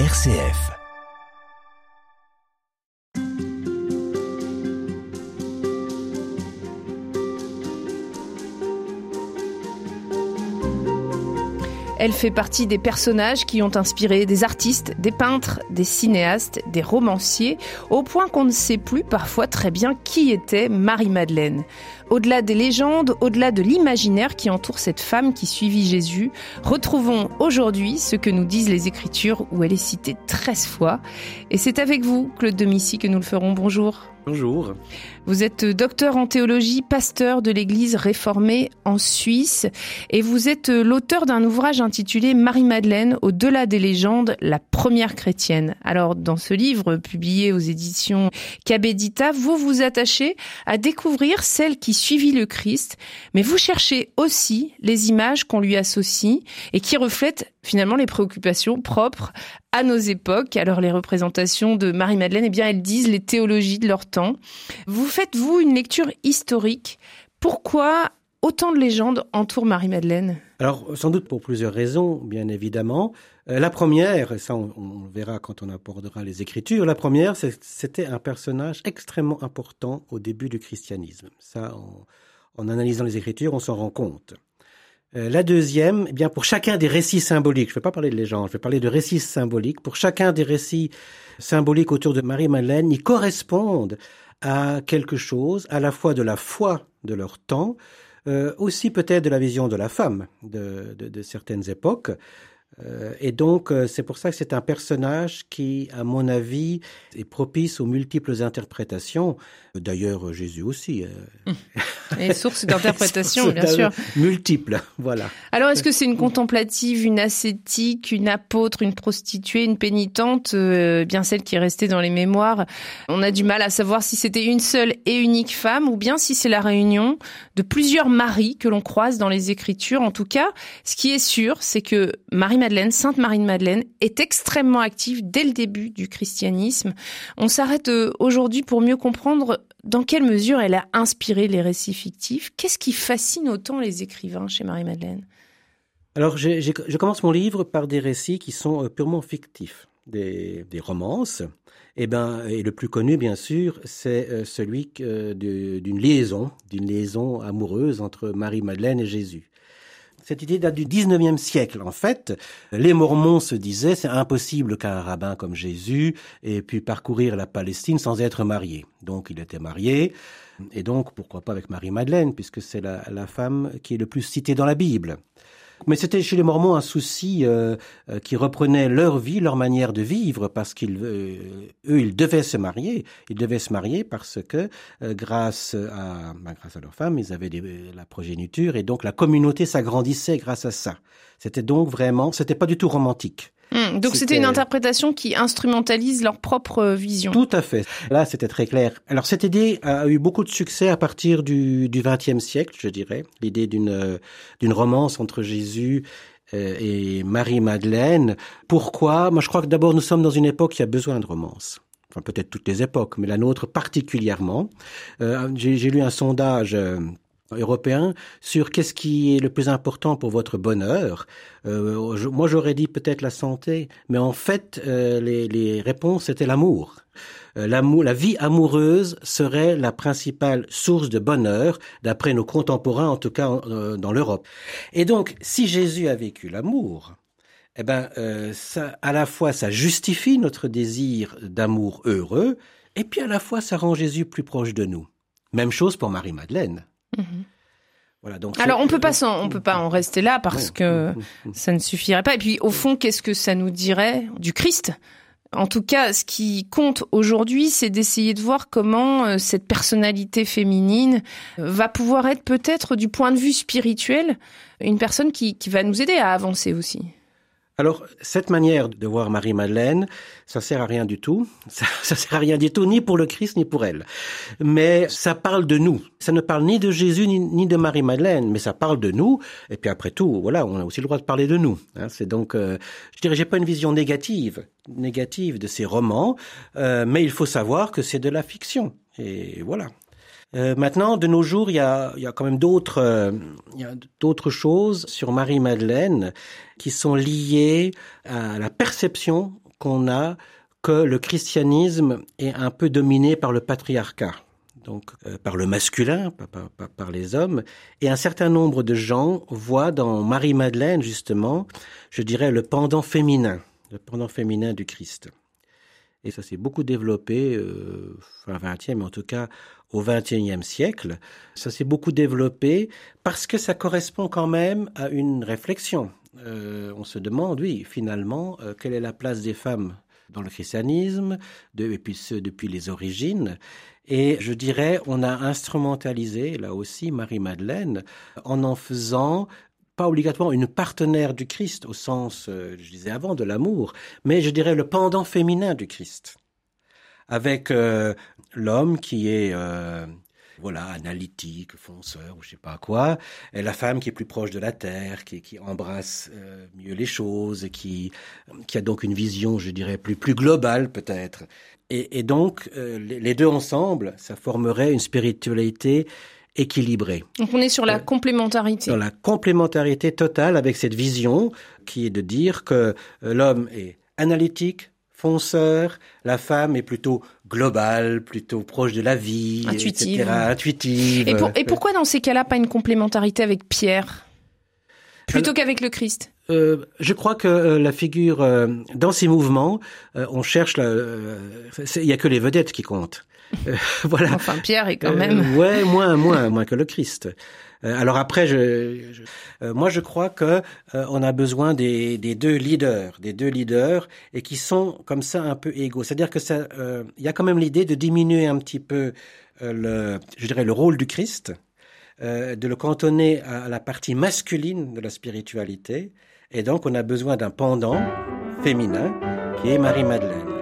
RCF. Elle fait partie des personnages qui ont inspiré des artistes, des peintres, des cinéastes, des romanciers, au point qu'on ne sait plus parfois très bien qui était Marie-Madeleine. Au-delà des légendes, au-delà de l'imaginaire qui entoure cette femme qui suivit Jésus, retrouvons aujourd'hui ce que nous disent les Écritures où elle est citée 13 fois. Et c'est avec vous, Claude Domici, que nous le ferons. Bonjour. Bonjour. Vous êtes docteur en théologie, pasteur de l'Église réformée en Suisse et vous êtes l'auteur d'un ouvrage intitulé Marie-Madeleine, au-delà des légendes, la première chrétienne. Alors, dans ce livre publié aux éditions Cabedita, vous vous attachez à découvrir celle qui suivit le Christ, mais vous cherchez aussi les images qu'on lui associe et qui reflètent finalement les préoccupations propres à nos époques. Alors les représentations de Marie-Madeleine, eh bien elles disent les théologies de leur temps. Vous faites vous une lecture historique? Pourquoi autant de légendes entourent Marie-Madeleine? Alors sans doute pour plusieurs raisons, bien évidemment. Euh, la première, et ça on, on, verra quand on abordera les Écritures, la première, c'était un personnage extrêmement important au début du christianisme. Ça, en, analysant les Écritures, on s'en rend compte. Euh, la deuxième, eh bien pour chacun des récits symboliques, je ne vais pas parler de légendes, je vais parler de récits symboliques. Pour chacun des récits symboliques autour de Marie-Madeleine, ils correspondent à quelque chose, à la fois de la foi de leur temps, aussi peut-être de la vision de la femme de, de, de certaines époques. Euh, et donc, euh, c'est pour ça que c'est un personnage qui, à mon avis, est propice aux multiples interprétations. D'ailleurs, Jésus aussi. Euh... Et source d'interprétation, bien sûr. Multiples, voilà. Alors, est-ce que c'est une contemplative, une ascétique, une apôtre, une prostituée, une pénitente, euh, bien celle qui est restée dans les mémoires? On a du mal à savoir si c'était une seule et unique femme, ou bien si c'est la réunion de plusieurs maris que l'on croise dans les Écritures. En tout cas, ce qui est sûr, c'est que Marie Sainte Marie de Madeleine, est extrêmement active dès le début du christianisme. On s'arrête aujourd'hui pour mieux comprendre dans quelle mesure elle a inspiré les récits fictifs. Qu'est-ce qui fascine autant les écrivains chez Marie-Madeleine? Alors, je, commence mon livre par des récits qui sont purement fictifs, des, romances. Et, ben, et le plus connu, bien sûr, c'est celui d'une liaison, d'une liaison amoureuse entre Marie-Madeleine et Jésus. Cette idée date du 19e siècle. En fait, les Mormons se disaient c'est impossible qu'un rabbin comme Jésus ait pu parcourir la Palestine sans être marié. Donc il était marié, et donc pourquoi pas avec Marie-Madeleine, puisque c'est la, la, femme qui est le plus citée dans la Bible. Mais c'était chez les Mormons un souci euh, euh, qui reprenait leur vie, leur manière de vivre, parce qu'ils, euh, eux, ils devaient se marier. Ils devaient se marier parce que, euh, grâce à, bah, grâce à leur femme, ils avaient des, la progéniture et donc la communauté s'agrandissait grâce à ça. C'était donc vraiment, c'était pas du tout romantique. Mmh, donc c'était une interprétation qui instrumentalise leur propre vision. Tout à fait. Là, c'était très clair. Alors cette idée a eu beaucoup de succès à partir du XXe siècle, je dirais. L'idée d'une d'une romance entre Jésus et Marie-Madeleine. Pourquoi? Moi, je crois que d'abord, nous sommes dans une époque qui a besoin de romance. Enfin, peut-être toutes les époques, mais la nôtre particulièrement. Euh, J'ai lu un sondage européen sur qu'est-ce qui est le plus important pour votre bonheur. Euh, moi, j'aurais dit peut-être la santé, mais en fait, euh, les, les, réponses étaient l'amour. Euh, l'amour, la vie amoureuse serait la principale source de bonheur, d'après nos contemporains, en tout cas dans l'Europe. Et donc, si Jésus a vécu l'amour, eh ben, ça, à la fois, ça justifie notre désir d'amour heureux, et puis à la fois, ça rend Jésus plus proche de nous. Même chose pour Marie-Madeleine. Mmh. Voilà, donc Alors on peut pas on peut pas en rester là parce que ça ne suffirait pas. Et puis au fond, qu'est-ce que ça nous dirait du Christ? En tout cas, ce qui compte aujourd'hui, c'est d'essayer de voir comment euh, cette personnalité féminine euh, va pouvoir être peut-être du point de vue spirituel une personne qui, qui va nous aider à avancer aussi. Alors, cette manière de voir Marie-Madeleine, ça sert à rien du tout. Ça, ça sert à rien du tout, ni pour le Christ, ni pour elle. Mais ça parle de nous. Ça ne parle ni de Jésus, ni, ni de Marie-Madeleine, mais ça parle de nous. Et puis après tout, voilà, on a aussi le droit de parler de nous. Hein, c'est donc, euh, je dirais, j'ai pas une vision négative, négative de ces romans, euh, mais il faut savoir que c'est de la fiction. Et voilà. Euh, maintenant, de nos jours, il y a, il y a quand même d'autres, euh, d'autres choses sur Marie-Madeleine qui sont liées à la perception qu'on a que le christianisme est un peu dominé par le patriarcat donc euh, par le masculin, par, par, les hommes, et un certain nombre de gens voient dans Marie-Madeleine, justement, je dirais, le pendant féminin, le pendant féminin du Christ. Et ça s'est beaucoup développé, euh, fin 20e, mais en tout cas au 21e siècle. Ça s'est beaucoup développé parce que ça correspond quand même à une réflexion. Euh, on se demande, oui, finalement, euh, quelle est la place des femmes dans le christianisme, et puis ce, depuis les origines. Et je dirais, on a instrumentalisé, là aussi, Marie-Madeleine, en en faisant pas obligatoirement une partenaire du Christ au sens, euh, je disais avant, de l'amour, mais je dirais le pendant féminin du Christ, avec euh, l'homme qui est euh, voilà analytique, fonceur ou je sais pas quoi, et la femme qui est plus proche de la terre, qui, qui embrasse mieux les choses, qui qui a donc une vision, je dirais, plus plus globale peut-être. Et, et, donc les deux ensemble, ça formerait une spiritualité équilibré. Donc on est sur la euh, complémentarité. Sur la complémentarité totale avec cette vision qui est de dire que euh, l'homme est analytique, fonceur, la femme est plutôt globale, plutôt proche de la vie, intuitive. Etc., intuitive. Et, et pourquoi dans ces cas-là pas une complémentarité avec Pierre? Plutôt qu'avec le Christ? Euh, je crois que euh, la figure euh, dans ces mouvements, on cherche. Il y a que les vedettes qui comptent. voilà. Enfin, Pierre est quand même. ouais, moins, moins, moins que le Christ. alors après, je, moi, je crois que on a besoin des, des, deux leaders, des deux leaders, et qui sont comme ça un peu égaux. C'est-à-dire que ça, il y a quand même l'idée de diminuer un petit peu le, je dirais, le rôle du Christ. de le cantonner à la partie masculine de la spiritualité et donc, on a besoin d'un pendant féminin qui est Marie-Madeleine.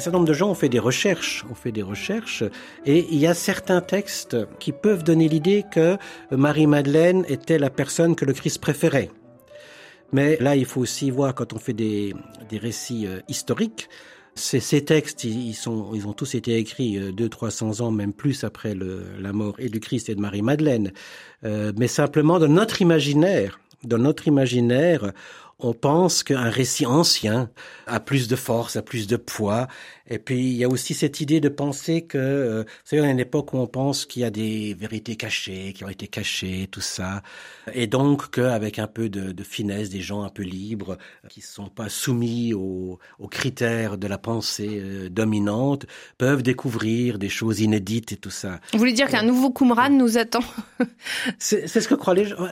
Un certain nombre de gens ont fait des recherches, ont fait des recherches, et il y a certains textes qui peuvent donner l'idée que Marie-Madeleine était la personne que le Christ préférait. Mais là, il faut aussi voir quand on fait des, des récits euh, historiques, ces, textes, ils, ont tous été écrits euh, deux, trois cents ans, même plus après la mort et du Christ et de Marie-Madeleine. Euh, mais simplement, dans notre imaginaire, dans notre imaginaire, on pense qu'un récit ancien a plus de force, a plus de poids. Et puis, il y a aussi cette idée de penser que, euh, c'est une époque où on pense qu'il y a des vérités cachées, qui ont été cachées, tout ça. Et donc, qu'avec un peu de, finesse, des gens un peu libres, qui ne sont pas soumis aux, critères de la pensée euh, dominante, peuvent découvrir des choses inédites et tout ça. Vous voulez dire qu'un nouveau Qumran nous attend C'est ce que croient les gens.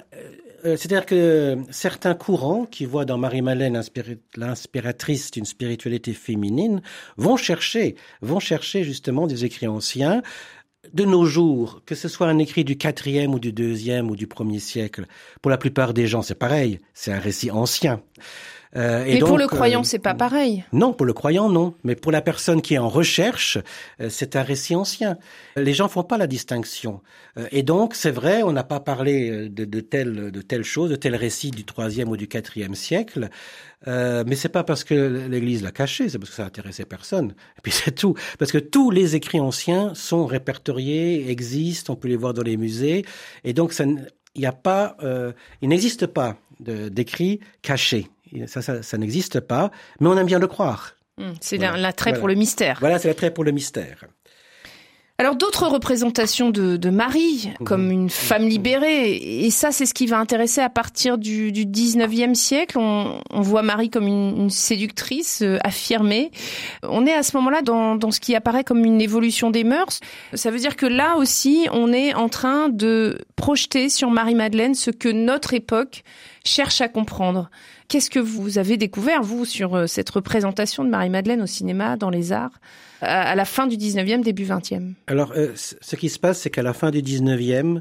Euh, c'est-à-dire que certains courants qui voient dans Marie-Madeleine l'inspiratrice d'une spiritualité féminine vont chercher, vont chercher justement des écrits anciens de nos jours, que ce soit un écrit du quatrième ou du deuxième ou du premier siècle, pour la plupart des gens, c'est pareil, c'est un récit ancien. Euh, mais pour le croyant, euh, c'est pas pareil. Non, pour le croyant, non. Mais pour la personne qui est en recherche, euh, c'est un récit ancien. Les gens font pas la distinction. et donc, c'est vrai, on n'a pas parlé de, de telle de telle chose, de tel récit du troisième ou du quatrième siècle. Euh, mais c'est pas parce que l'Église l'a caché, c'est parce que ça intéressait personne. Et puis c'est tout, parce que tous les écrits anciens sont répertoriés, existent, on peut les voir dans les musées, et donc ça, il n'y a pas, euh, il n'existe pas d'écrits cachés. Ça, ça, ça n'existe pas, mais on aime bien le croire. Hum, c'est l'attrait pour le mystère. Voilà, c'est l'attrait pour le mystère. Alors d'autres représentations de, Marie mhm. comme une femme libérée, et ça c'est ce qui va intéresser à partir du, du 19e siècle. On, voit Marie comme une, séductrice euh, affirmée. On est à ce moment-là dans, dans ce qui apparaît comme une évolution des mœurs. Ça veut dire que là aussi on est en train de projeter sur Marie-Madeleine ce que notre époque cherche à comprendre. Qu'est-ce que vous avez découvert, vous, sur euh, cette représentation de Marie-Madeleine au cinéma, dans les arts, à la fin du 19e, début 20e Alors, euh, ce qui se passe, c'est qu'à la fin du 19e,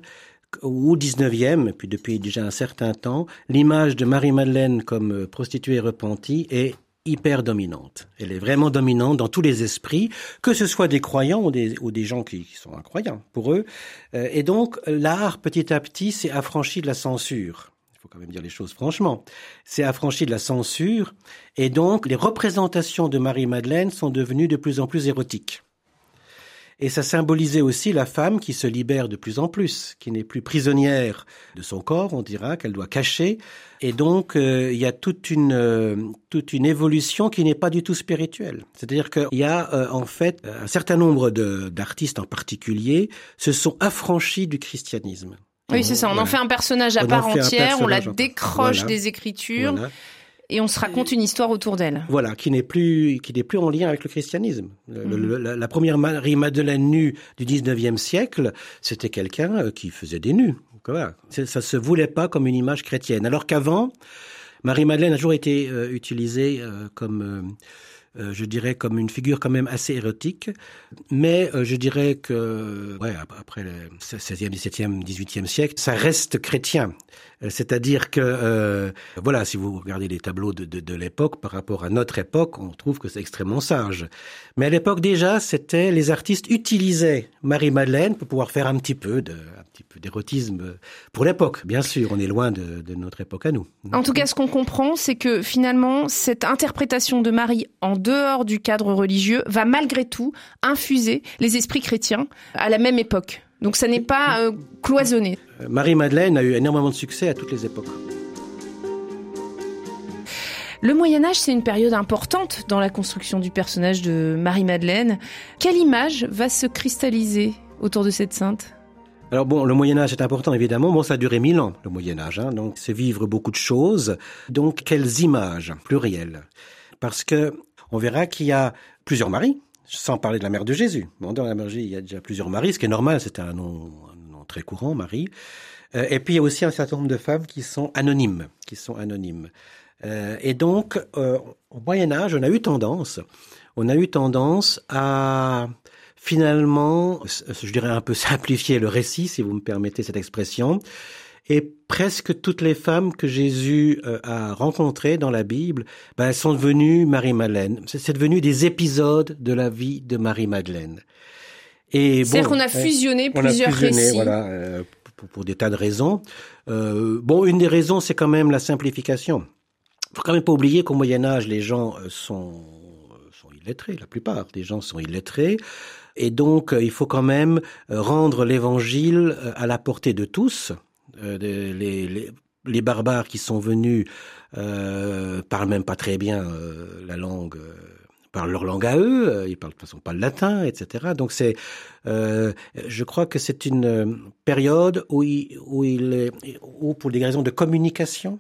ou 19e, et puis depuis déjà un certain temps, l'image de Marie-Madeleine comme euh, prostituée repentie est hyper dominante. Elle est vraiment dominante dans tous les esprits, que ce soit des croyants ou des, ou des gens qui, sont incroyants pour eux. Et donc, l'art, petit à petit, s'est affranchi de la censure. Faut quand même dire les choses franchement. C'est affranchi de la censure. Et donc, les représentations de Marie-Madeleine sont devenues de plus en plus érotiques. Et ça symbolisait aussi la femme qui se libère de plus en plus, qui n'est plus prisonnière de son corps, on dira, qu'elle doit cacher. Et donc, euh, il y a toute une, euh, toute une évolution qui n'est pas du tout spirituelle. C'est-à-dire qu'il y a, euh, en fait, un certain nombre d'artistes en particulier se sont affranchis du christianisme. Oui, c'est ça. On en fait un personnage à part entière, on la décroche des écritures et on se raconte une histoire autour d'elle. Voilà, qui n'est plus qui n'est plus en lien avec le christianisme. Mhm. la, première Marie Madeleine nue du 19e siècle, c'était quelqu'un euh, qui faisait des nus. Voilà. Ça se voulait pas comme une image chrétienne. Alors qu'avant, Marie Madeleine a toujours été euh, utilisée euh, comme euh, je dirais comme une figure quand même assez érotique, mais euh, je dirais que ouais, après le 16e, 17e, 18e siècle, ça reste chrétien. Euh, c'est-à-dire que, voilà, si vous regardez les tableaux de, de, de l'époque par rapport à notre époque, on trouve que c'est extrêmement sage. Mais à l'époque déjà, c'était les artistes utilisaient Marie-Madeleine pour pouvoir faire un petit peu de, un petit peu d'érotisme pour l'époque. Bien sûr, on est loin de, de notre époque à nous. En tout cas, ce qu'on comprend, c'est que finalement, cette interprétation de Marie en dehors du cadre religieux, va malgré tout infuser les esprits chrétiens à la même époque. Donc ça n'est pas euh, cloisonné. Euh, Marie-Madeleine a eu énormément de succès à toutes les époques. Le Moyen Âge, c'est une période importante dans la construction du personnage de Marie-Madeleine. Quelle image va se cristalliser autour de cette sainte? Alors bon, le Moyen Âge est important évidemment. Bon, ça a duré mille ans, le Moyen Âge. Hein, donc c'est vivre beaucoup de choses. Donc quelles images plurielles? Parce que on verra qu'il y a plusieurs maris, sans parler de la mère de Jésus. Bon, dans la mère de Jésus, il y a déjà plusieurs maris, ce qui est normal, c'est un nom, très courant, Marie. Euh, et puis il y a aussi un certain nombre de femmes qui sont anonymes, qui sont anonymes. Euh, et donc, euh, au Moyen Âge, on a eu tendance, on a eu tendance à finalement, je dirais un peu simplifier le récit, si vous me permettez cette expression, et presque toutes les femmes que Jésus euh, a rencontrées dans la Bible, ben, elles sont devenues Marie-Madeleine. C'est devenu des épisodes de la vie de Marie-Madeleine. Et bon, C'est-à-dire qu'on a fusionné plusieurs récits. Voilà, euh, pour, pour, des tas de raisons. Euh, bon, une des raisons, c'est quand même la simplification. Faut quand même pas oublier qu'au Moyen Âge, les gens euh, sont, sont illettrés. La plupart des gens sont illettrés. Et donc, il faut quand même rendre l'Évangile à la portée de tous. Euh, les, barbares qui sont venus euh, parlent même pas très bien euh, la langue. Euh, parlent leur langue à eux, ils parlent de toute façon pas le latin, etc. Donc c'est, je crois que c'est une période où pour des raisons de communication,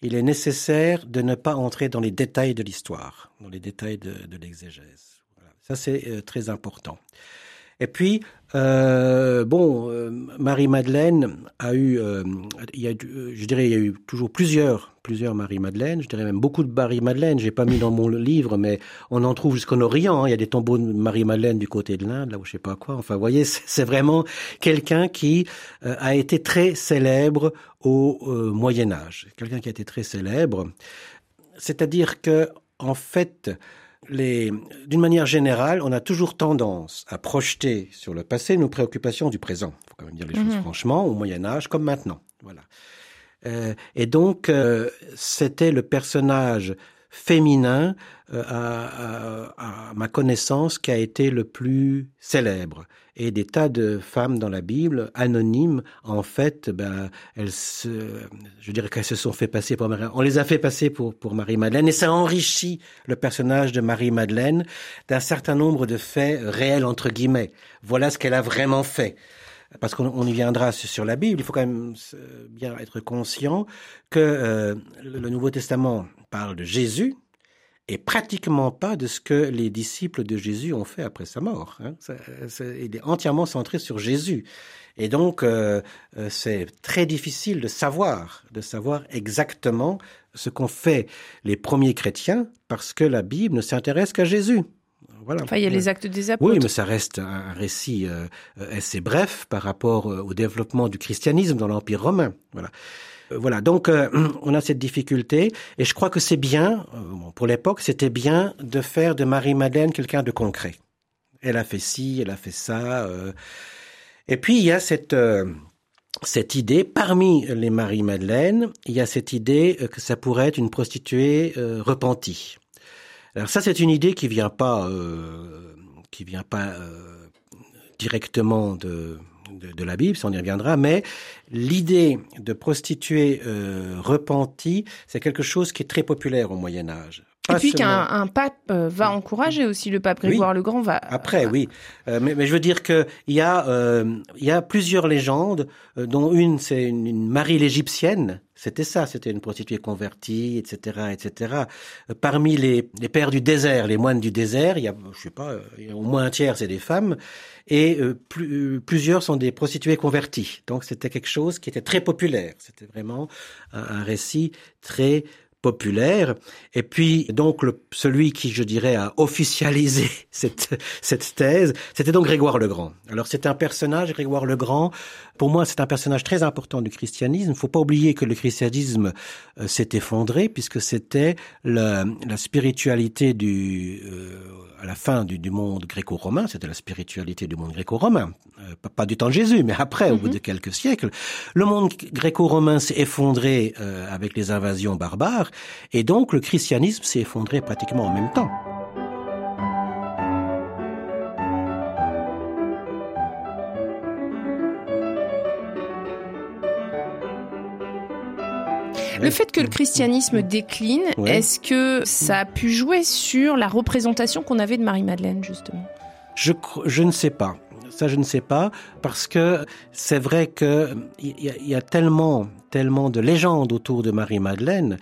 il est nécessaire de ne pas entrer dans les détails de l'histoire, dans les détails de, l'exégèse. Ça c'est très important. Et puis, euh, bon, euh, Marie-Madeleine a eu, euh, il y a, je dirais, il y a eu toujours plusieurs, plusieurs Marie-Madeleine. Je dirais même beaucoup de Marie-Madeleine. J'ai pas mis dans mon livre, mais on en trouve jusqu'en Orient. Hein. Il y a des tombeaux de Marie-Madeleine du côté de l'Inde, là où je sais pas quoi. Enfin, vous voyez, c'est vraiment quelqu'un qui a été très célèbre au Moyen Âge. Quelqu'un qui a été très célèbre. C'est-à-dire que, en fait, d'une manière générale, on a toujours tendance à projeter sur le passé nos préoccupations du présent. Il faut quand même dire les choses mhm. franchement, au Moyen Âge comme maintenant. Voilà. Euh, et donc, euh, c'était le personnage féminin, euh, à, à, ma connaissance, qui a été le plus célèbre. Et des tas de femmes dans la Bible, anonymes, en fait, ben, elles se, je dirais qu'elles se sont fait passer pour Marie, on les a fait passer pour, pour Marie-Madeleine, et ça enrichit le personnage de Marie-Madeleine d'un certain nombre de faits réels, entre guillemets. Voilà ce qu'elle a vraiment fait parce qu'on y viendra sur la Bible, il faut quand même bien être conscient que euh, le Nouveau Testament parle de Jésus et pratiquement pas de ce que les disciples de Jésus ont fait après sa mort. Hein. il est entièrement centré sur Jésus. Et donc, euh, euh, c'est très difficile de savoir, de savoir exactement ce qu'ont fait les premiers chrétiens, parce que la Bible ne s'intéresse qu'à Jésus. Voilà. Enfin, il y a les actes des apôtres. Oui, mais ça reste un récit euh, assez bref par rapport au développement du christianisme dans l'Empire romain. Voilà. voilà, donc on a cette difficulté, et je crois que c'est bien, pour l'époque, c'était bien de faire de Marie-Madeleine quelqu'un de concret. Elle a fait ci, elle a fait ça. Et puis il y a cette cette idée, parmi les Marie-Madeleine, il y a cette idée que ça pourrait être une prostituée repentie. Alors ça, c'est une idée qui vient pas, euh, qui vient pas euh, directement de, de, la Bible, ça on y reviendra, mais l'idée de prostituée euh, repentie, c'est quelque chose qui est très populaire au Moyen Âge. Et puis qu'un pape euh, va encourager aussi le pape Grégoire le Grand va. Après, oui, euh, mais, mais, je veux dire que il y a euh, il y a plusieurs légendes, dont une c'est une, Marie l'égyptienne. C'était ça, c'était une prostituée convertie, etc., etc. Parmi les, les pères du désert, les moines du désert, il y a, je sais pas, a au moins un tiers c'est des femmes, et plus, plusieurs sont des prostituées converties. Donc c'était quelque chose qui était très populaire. C'était vraiment un récit très populaire. Et puis, donc, le, celui qui, je dirais, a officialisé cette, cette thèse, c'était donc Grégoire le Grand. Alors, c'est un personnage, Grégoire le Grand, pour moi, c'est un personnage très important du christianisme. Il ne faut pas oublier que le christianisme euh, s'est effondré, puisque c'était la, la, spiritualité du, euh, à la fin du, du monde gréco-romain, c'était la spiritualité du monde gréco-romain. Euh, pas, du temps de Jésus, mais après, au bout mhm. de quelques siècles. Le monde gréco-romain s'est effondré avec les invasions barbares, et donc le christianisme s'est effondré pratiquement en même temps. Le fait que le christianisme décline, est-ce que ça a pu jouer sur la représentation qu'on avait de Marie-Madeleine, justement? Je, je ne sais pas. Ça, je ne sais pas, parce que c'est vrai qu'il y, y, a tellement, tellement de légendes autour de Marie-Madeleine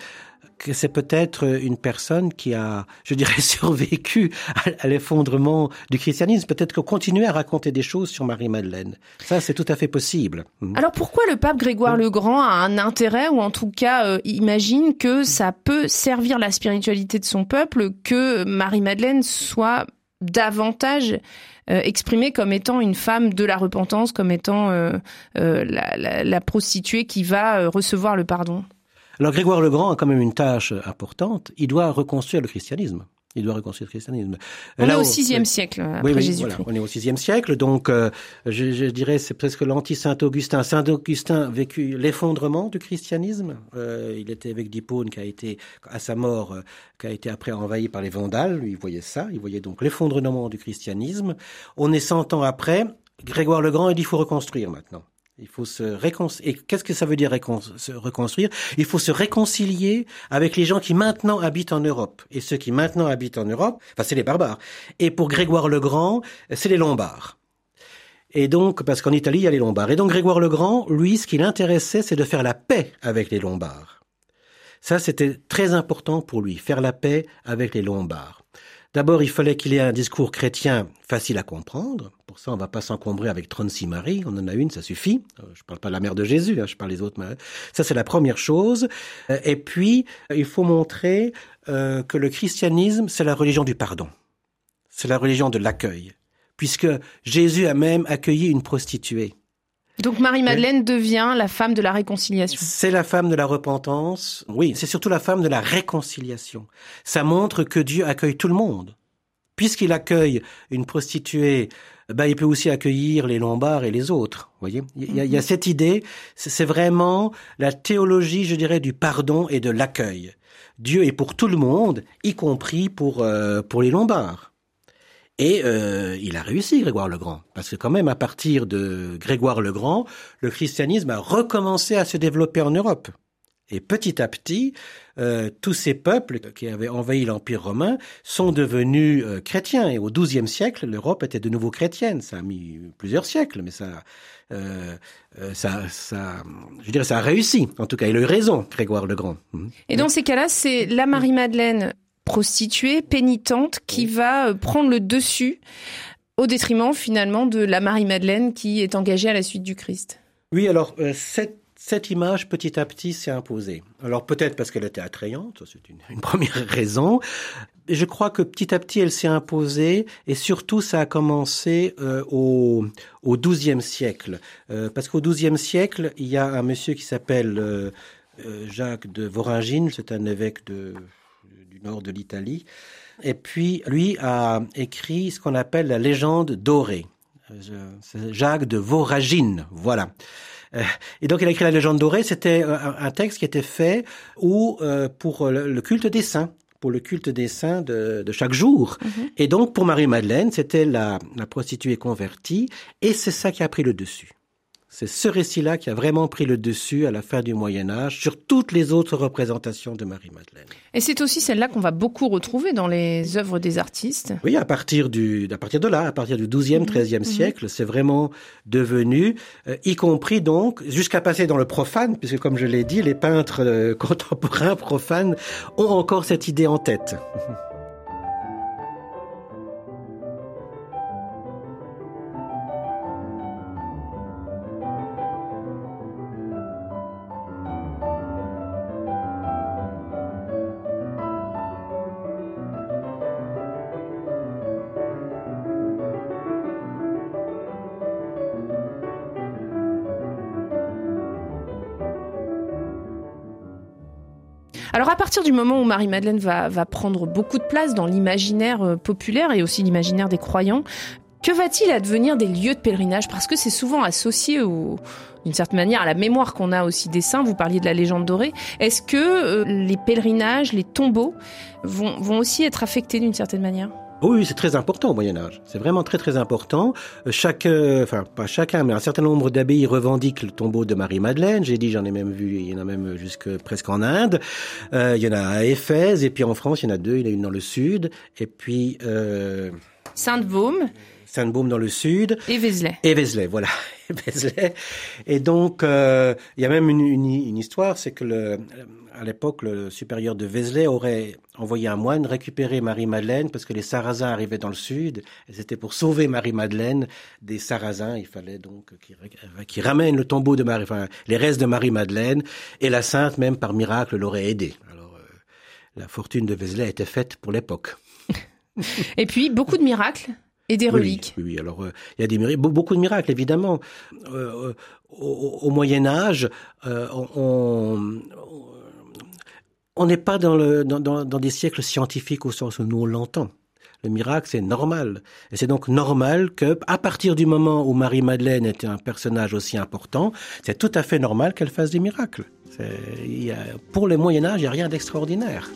que c'est peut-être une personne qui a, je dirais, survécu à, l'effondrement du christianisme. Peut-être qu'on continue à raconter des choses sur Marie-Madeleine. Ça, c'est tout à fait possible. Mhm. Alors pourquoi le pape Grégoire le Grand a un intérêt, ou en tout cas euh, imagine que ça peut servir la spiritualité de son peuple, que Marie-Madeleine soit davantage euh, exprimée comme étant une femme de la repentance, comme étant euh, la, la, la prostituée qui va recevoir le pardon? Alors Grégoire le Grand a quand même une tâche importante. Il doit reconstruire le christianisme. Il doit reconstruire le christianisme. On est au VIe siècle après oui, Jésus-Christ. Voilà, on est au VIe siècle, donc euh, je, je, dirais c'est presque l'anti-Saint Augustin. Saint Augustin a vécu l'effondrement du christianisme. Euh, il était avec d'Hippone qui a été à sa mort, euh, qui a été après envahi par les Vandales. Il voyait ça. Il voyait donc l'effondrement du christianisme. On est cent ans après. Grégoire le Grand, il dit il faut reconstruire maintenant. Il faut se réconcilier. Et qu'est-ce que ça veut dire reconstruire? Il faut se réconcilier avec les gens qui maintenant habitent en Europe. Et ceux qui maintenant habitent en Europe, enfin, c'est les barbares. Et pour Grégoire le Grand, c'est les Lombards. Et donc, parce qu'en Italie, il y a les Lombards. Et donc, Grégoire le Grand, lui, ce qui l'intéressait, c'est de faire la paix avec les Lombards. Ça, c'était très important pour lui, faire la paix avec les Lombards. D'abord, il fallait qu'il ait un discours chrétien facile à comprendre. Pour ça, on ne va pas s'encombrer avec 36 Marie. On en a une, ça suffit. Euh, je ne parle pas de la mère de Jésus, hein, je parle des autres. Ça, c'est la première chose. Euh, et puis, il faut montrer euh, que le christianisme, c'est la religion du pardon. C'est la religion de l'accueil. Puisque Jésus a même accueilli une prostituée. Donc Marie-Madeleine devient la femme de la réconciliation. C'est la femme de la repentance. Oui, c'est surtout la femme de la réconciliation. Ça montre que Dieu accueille tout le monde. Puisqu'il accueille une prostituée, ben, il peut aussi accueillir les Lombards et les autres. Voyez, il y, a, il y a cette idée. C'est vraiment la théologie, je dirais, du pardon et de l'accueil. Dieu est pour tout le monde, y compris pour euh, pour les Lombards. Et euh, il a réussi, Grégoire le Grand, parce que quand même, à partir de Grégoire le Grand, le christianisme a recommencé à se développer en Europe. Et petit à petit, euh, tous ces peuples qui avaient envahi l'Empire romain sont devenus euh, chrétiens. Et au XIIe siècle, l'Europe était de nouveau chrétienne. Ça a mis plusieurs siècles, mais ça, euh, euh ça, ça, je dirais, ça a réussi. En tout cas, il a eu raison, Grégoire le Grand. Et dans ces cas-là, c'est la Marie-Madeleine prostituée pénitente qui va euh, prendre le dessus au détriment finalement de la Marie-Madeleine qui est engagée à la suite du Christ. Oui, alors euh, cette, cette image petit à petit s'est imposée. Alors peut-être parce qu'elle était attrayante, c'est une, une, première raison. Je crois que petit à petit elle s'est imposée et surtout ça a commencé euh, au, au XIIe siècle. Euh, parce qu'au XIIe siècle, il y a un monsieur qui s'appelle Jacques de Voragine, c'est un évêque de, du nord de l'Italie. Et puis, lui a écrit ce qu'on appelle la légende dorée. Jacques de Voragine, voilà. Et donc il a écrit la légende dorée, c'était un texte qui était fait où, pour le culte des saints pour le culte des saints de, de chaque jour. Mhm. Et donc, pour Marie-Madeleine, c'était la, la prostituée convertie, et c'est ça qui a pris le dessus. C'est ce récit-là qui a vraiment pris le dessus à la fin du Moyen Âge sur toutes les autres représentations de Marie-Madeleine. Et c'est aussi celle-là qu'on va beaucoup retrouver dans les œuvres des artistes. Oui, à partir du, à partir de là, à partir du 12e, 13e mhm. siècle, c'est vraiment devenu, euh, y compris donc, jusqu'à passer dans le profane, puisque comme je l'ai dit, les peintres euh, contemporains profanes ont encore cette idée en tête. partir du moment où Marie-Madeleine va, prendre beaucoup de place dans l'imaginaire euh, populaire et aussi l'imaginaire des croyants, que va-t-il advenir des lieux de pèlerinage? Parce que c'est souvent associé d'une certaine manière à la mémoire qu'on a aussi des saints. Vous parliez de la légende dorée. Est-ce que euh, les pèlerinages, les tombeaux vont aussi être affectés d'une certaine manière? Oui, c'est très important au Moyen Âge. C'est vraiment très très important. Euh, chaque, euh, enfin pas chacun, mais un certain nombre d'abbayes revendiquent le tombeau de Marie-Madeleine. J'ai dit, j'en ai même vu, il y en a même jusque presque en Inde. Euh, il y en a à Éphèse, et puis en France, il y en a deux. Il y en a une dans le sud, et puis euh, Sainte-Baume. Sainte-Baume dans le sud. Et Vézelay. Et Vézelay, voilà. Vézelay. Et donc, euh, il y a même une, une, une histoire, c'est que le, à l'époque, le supérieur de Vézelay aurait envoyé un moine récupérer Marie-Madeleine parce que les Sarrasins arrivaient dans le sud et c'était pour sauver Marie-Madeleine des Sarrasins. Il fallait donc qu'il ramène le tombeau de Marie, enfin, les restes de Marie-Madeleine et la sainte, même par miracle, l'aurait aidé. Alors, euh, la fortune de Vézelay était faite pour l'époque. et puis, beaucoup de miracles et des reliques. Oui, oui, alors euh, il y a des beaucoup de miracles évidemment. Euh, au, au, Moyen Âge, euh, on, on n'est pas dans, le, dans, dans, dans, des siècles scientifiques au sens où nous l'entend. Le miracle, c'est normal. Et c'est donc normal que, à partir du moment où Marie-Madeleine était un personnage aussi important, c'est tout à fait normal qu'elle fasse des miracles. Y a, pour le Moyen Âge, il n'y a rien d'extraordinaire.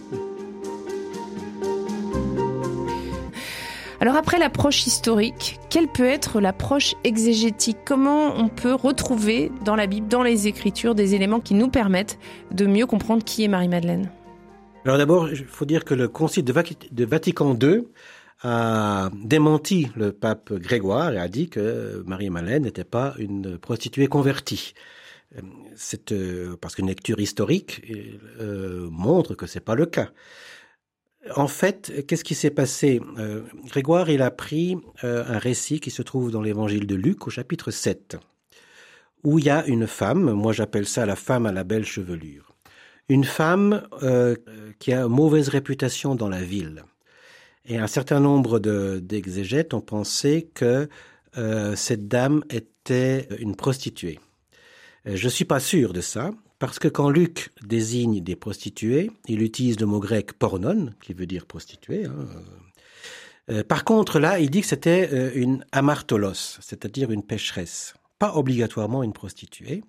Alors après l'approche historique, quelle peut être l'approche exégétique? Comment on peut retrouver dans la Bible, dans les Écritures, des éléments qui nous permettent de mieux comprendre qui est Marie-Madeleine? Alors d'abord, il faut dire que le Concile de Vatican II a démenti le pape Grégoire et a dit que Marie-Madeleine n'était pas une prostituée convertie. C'est euh, parce qu'une lecture historique euh, montre que c'est pas le cas. En fait, qu'est-ce qui s'est passé? Euh, Grégoire, il a pris euh, un récit qui se trouve dans l'évangile de Luc au chapitre 7, où il y a une femme, moi j'appelle ça la femme à la belle chevelure, une femme euh, qui a mauvaise réputation dans la ville. Et un certain nombre d'exégètes ont pensé que cette dame était une prostituée. Je suis pas sûr de ça, parce que quand Luc désigne des prostituées, il utilise le mot grec pornon, qui veut dire prostituée. Hein. Euh, par contre, là, il dit que c'était euh, une amartolos, c'est-à-dire une pécheresse, pas obligatoirement une prostituée.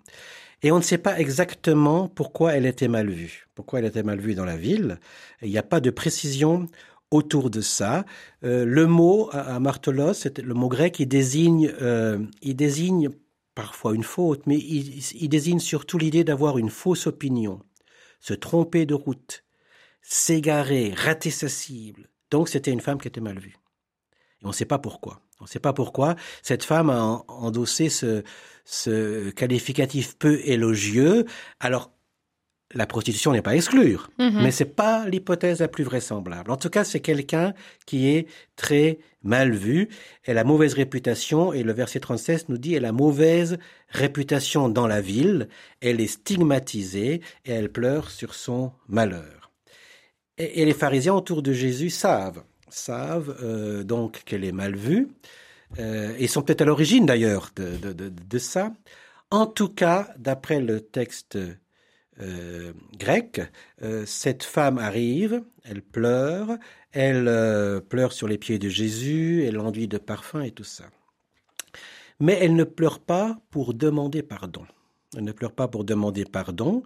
Et on ne sait pas exactement pourquoi elle était mal vue. Pourquoi elle était mal vue dans la ville. Il n'y a pas de précision autour de ça. Euh, le mot amartolos, c'est le mot grec, il désigne, euh, il désigne parfois une faute, mais il, désigne surtout l'idée d'avoir une fausse opinion, se tromper de route, s'égarer, rater sa cible. Donc c'était une femme qui était mal vue. Et on ne sait pas pourquoi. On ne sait pas pourquoi cette femme a endossé ce, ce qualificatif peu élogieux. Alors la prostitution n'est pas à exclure, mm-hmm. mais c'est pas l'hypothèse la plus vraisemblable. En tout cas, c'est quelqu'un qui est très mal vu. Elle a mauvaise réputation et le verset 36 nous dit elle a mauvaise réputation dans la ville. Elle est stigmatisée et elle pleure sur son malheur. Et, et les pharisiens autour de Jésus savent, savent euh, donc qu'elle est mal vue euh, et sont peut-être à l'origine d'ailleurs de, de, de, de ça. En tout cas, d'après le texte euh, grec, euh, cette femme arrive, elle pleure, elle euh, pleure sur les pieds de Jésus, elle enduit de parfum et tout ça. Mais elle ne pleure pas pour demander pardon. Elle ne pleure pas pour demander pardon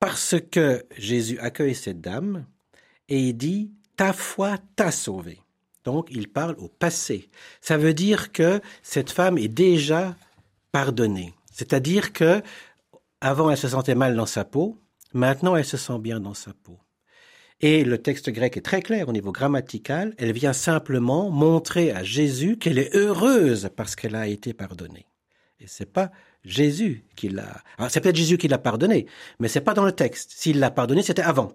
parce que Jésus accueille cette dame et il dit Ta foi t'a sauvé. Donc il parle au passé. Ça veut dire que cette femme est déjà pardonnée. C'est-à-dire que avant elle se sentait mal dans sa peau, maintenant elle se sent bien dans sa peau. Et le texte grec est très clair au niveau grammatical. Elle vient simplement montrer à Jésus qu'elle est heureuse parce qu'elle a été pardonnée. Et c'est pas Jésus qui l'a. C'est peut-être Jésus qui l'a pardonné, mais c'est pas dans le texte. S'il l'a pardonné, c'était avant.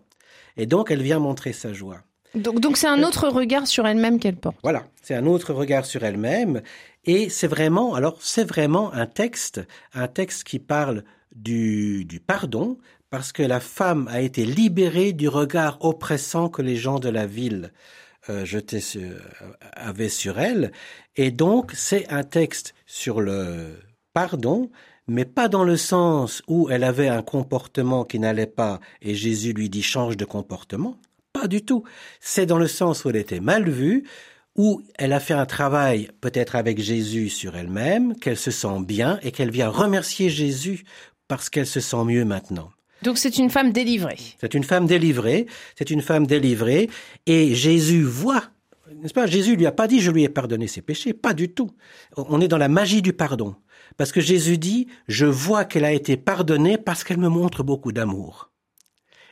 Et donc elle vient montrer sa joie. Donc, donc c'est un autre regard sur elle-même qu'elle porte. Voilà, c'est un autre regard sur elle-même, et c'est vraiment, alors c'est vraiment un texte, un texte qui parle du, pardon, parce que la femme a été libérée du regard oppressant que les gens de la ville euh, jetaient sur, avaient sur elle. Et donc, c'est un texte sur le pardon, mais pas dans le sens où elle avait un comportement qui n'allait pas et Jésus lui dit change de comportement. Pas du tout. C'est dans le sens où elle était mal vue, où elle a fait un travail peut-être avec Jésus sur elle-même, qu'elle se sent bien et qu'elle vient remercier Jésus parce qu'elle se sent mieux maintenant. Donc c'est une femme délivrée. C'est une femme délivrée, c'est une femme délivrée, et Jésus voit, n'est-ce pas? Jésus lui a pas dit je lui ai pardonné ses péchés, pas du tout. On est dans la magie du pardon, parce que Jésus dit je vois qu'elle a été pardonnée parce qu'elle me montre beaucoup d'amour.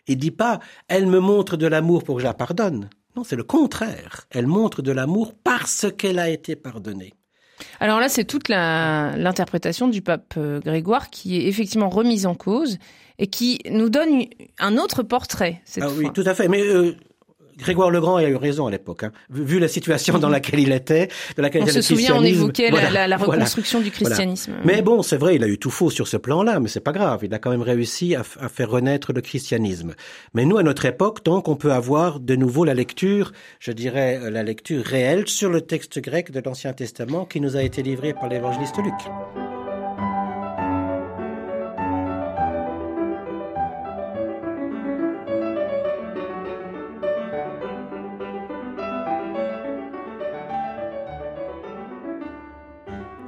Il dit pas elle me montre de l'amour pour que je la pardonne. Non, c'est le contraire. Elle montre de l'amour parce qu'elle a été pardonnée. Alors là, c'est toute l'interprétation du pape euh, Grégoire qui est effectivement remise en cause et qui nous donne un autre portrait. Cette ah fois. oui, tout à fait. Mais euh, Grégoire le Grand a eu raison à l'époque, hein. vu la situation dans laquelle il était, de laquelle on était se souvient, on évoquait Voilà, la, la voilà. reconstruction du christianisme. Mais bon, c'est vrai, il a eu tout faux sur ce plan-là, mais c'est pas grave. Il a quand même réussi à, à faire renaître le christianisme. Mais nous, à notre époque, donc, on peut avoir de nouveau la lecture, je dirais, euh, la lecture réelle sur le texte grec de l'Ancien Testament qui nous a été livré par l'évangéliste Luc.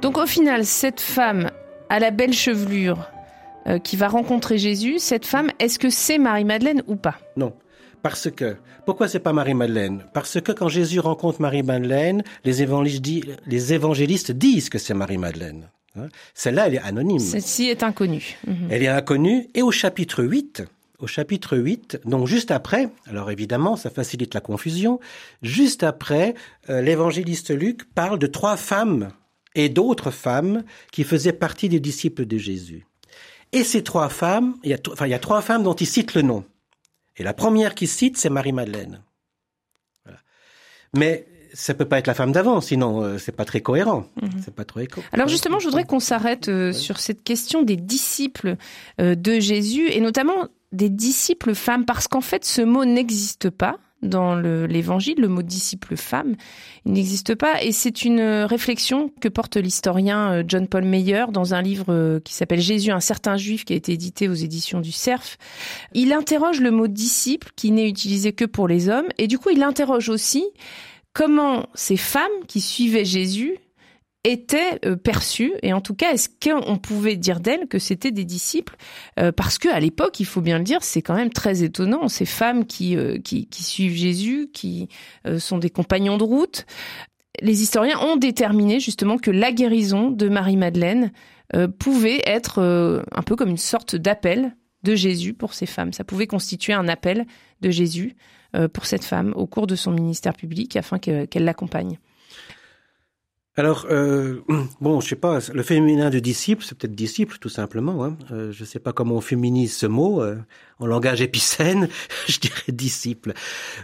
Donc au final, cette femme à la belle chevelure euh, qui va rencontrer Jésus, cette femme, est-ce que c'est Marie-Madeleine ou pas? Non. Parce que, pourquoi c'est pas Marie-Madeleine? Parce que quand Jésus rencontre Marie-Madeleine, les les évangélistes disent que c'est Marie-Madeleine. Hein. Celle-là, elle est anonyme. Celle-ci est inconnue. Mhm. Elle est inconnue. Et au chapitre 8, au chapitre 8, donc juste après, alors évidemment, ça facilite la confusion, juste après, euh, l'évangéliste Luc parle de trois femmes et d'autres femmes qui faisaient partie des disciples de Jésus. Et ces trois femmes, il y a, enfin, il y a trois femmes dont il cite le nom. Et la première qu'il cite, c'est Marie-Madeleine. Voilà. Mais ça peut pas être la femme d'avant, sinon euh, c'est pas très cohérent. C'est pas trop éco. Alors justement, je voudrais qu'on s'arrête euh, sur cette question des disciples euh, de Jésus et notamment des disciples femmes, parce qu'en fait, ce mot n'existe pas dans le- l'évangile, le mot disciple femme, il n'existe pas et c'est une euh, réflexion que porte l'historien euh, John Paul Meyer dans un livre euh, qui s'appelle Jésus, un certain juif qui a été édité aux éditions du Cerf. Il interroge le mot disciple qui n'est utilisé que pour les hommes et du coup il interroge aussi comment ces femmes qui suivaient Jésus étaient euh, perçues et en tout cas est-ce qu'on pouvait dire d'elles que c'était des disciples? Euh, parce que à l'époque il faut bien le dire c'est quand même très étonnant. Ces femmes qui euh, qui, suivent Jésus qui sont des compagnons de route les historiens ont déterminé justement que la guérison de Marie-Madeleine euh, pouvait être un peu comme une sorte d'appel de Jésus pour ces femmes. Ça pouvait constituer un appel de Jésus pour cette femme au cours de son ministère public afin que- qu'elle l'accompagne Alors, euh, bon, je sais pas, le féminin de disciple, c'est peut-être disciple tout simplement. Hein. Euh, je sais pas comment on féminise ce mot euh, en langage épicène. je dirais disciple.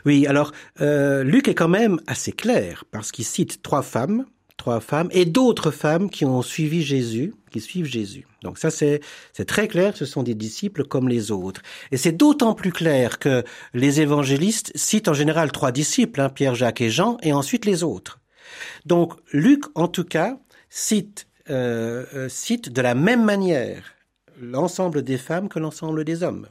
Oui, alors euh, Luc est quand même assez clair parce qu'il cite trois femmes, trois femmes et d'autres femmes qui ont suivi Jésus, qui suivent Jésus. Donc ça, c'est c'est très clair. Ce sont des disciples comme les autres. Et c'est d'autant plus clair que les évangélistes citent en général trois disciples, hein, Pierre, Jacques et Jean, et ensuite les autres. Donc Luc, en tout cas, cite, euh, euh, cite de la même manière l'ensemble des femmes que l'ensemble des hommes.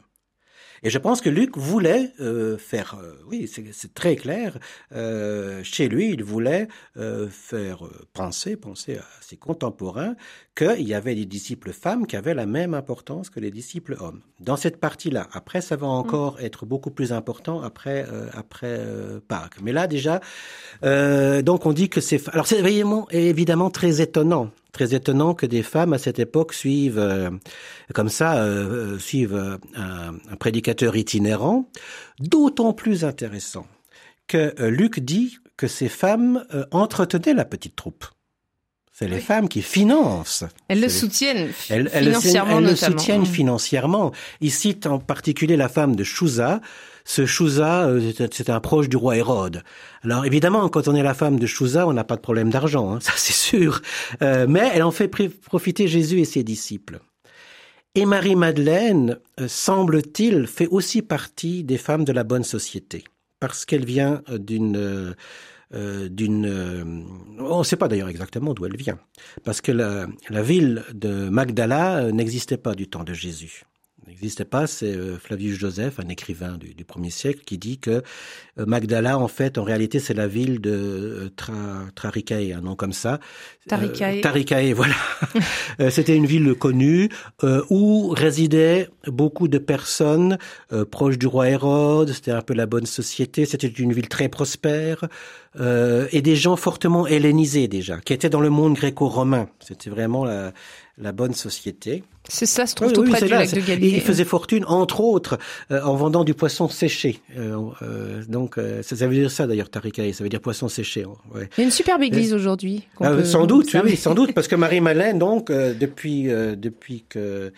Et je pense que Luc voulait euh, faire, euh, oui, c'est très clair, euh, chez lui, il voulait euh, faire penser, penser à ses contemporains, qu'il y avait des disciples femmes qui avaient la même importance que les disciples hommes. Dans cette partie-là, après, ça va encore mm. être beaucoup plus important après après Pâques. Mais là déjà, donc on dit que c'est, alors c'est évidemment, évidemment très étonnant très étonnant que des femmes à cette époque suivent euh, comme ça euh, euh, suivent un, un, prédicateur itinérant. D'autant plus intéressant que Luc dit que ces femmes entretenaient la petite troupe. C'est les femmes qui financent. Elles le soutiennent financièrement. Elles, le soutiennent mm. financièrement. Il cite en particulier la femme de Chouza. Ce Chouza, euh, c'est un proche du roi Hérode. Alors évidemment, quand on est la femme de Chouza, on n'a pas de problème d'argent, hein, ça c'est sûr. Euh, mais elle en fait profiter Jésus et ses disciples. Et Marie-Madeleine, euh, semble-t-il, fait aussi partie des femmes de la bonne société, parce qu'elle vient d'une euh, d'une... Euh, on ne sait pas d'ailleurs exactement d'où elle vient, parce que la, la ville de Magdala euh, n'existait pas du temps de Jésus n'existait pas, c'est euh, Flavius Joseph, un écrivain du, du premier siècle, qui dit que euh, Magdala, en fait, en réalité, c'est la ville de euh, Tra, Traricae, un nom comme ça. Taricae. Taricae, voilà. C'était une ville connue où résidaient beaucoup de personnes proches du roi Hérode. C'était un peu la bonne société. C'était une ville très prospère et des gens fortement hellénisés déjà, qui étaient dans le monde gréco-romain. C'était vraiment la, la bonne société. C'est ça, se trouve tout près du lac de Galilée. Il faisait fortune, entre autres, euh, en vendant du poisson séché. Euh, euh, donc, ça, veut dire ça d'ailleurs, Tarikaï, ça veut dire poisson séché. Ouais. Il y a une superbe église aujourd'hui. sans doute, oui, sans doute, parce que Marie-Malène, donc, depuis, depuis que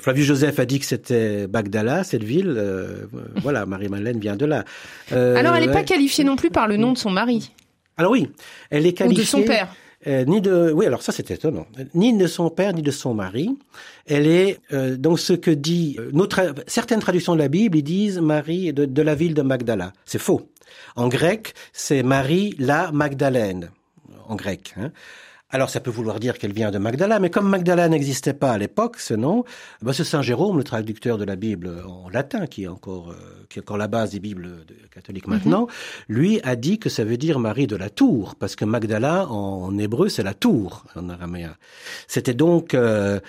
Flavius Joseph a dit que c'était Bagdala, cette ville, voilà, Marie-Malène vient de là. Alors, elle n'est pas qualifiée non plus par le nom de son mari. Alors oui, elle est qualifiée. Ou de son père. Euh, ni de, oui, alors ça c'est étonnant, ni de son père ni de son mari. Elle est euh, donc ce que dit euh, notre, certaines traductions de la Bible, ils disent Marie de, de la ville de Magdala. C'est faux. En grec, c'est Marie la Magdalène en grec. Hein. Alors ça peut vouloir dire qu'elle vient de Magdala, mais comme Magdala n'existait pas à l'époque, ce nom, bah, c'est Saint Jérôme, le traducteur de la Bible en latin, qui est encore, euh, qui est encore la base des Bibles catholiques maintenant, mhm. lui a dit que ça veut dire Marie de la Tour, parce que Magdala en, hébreu c'est la Tour en araméen. C'était donc euh,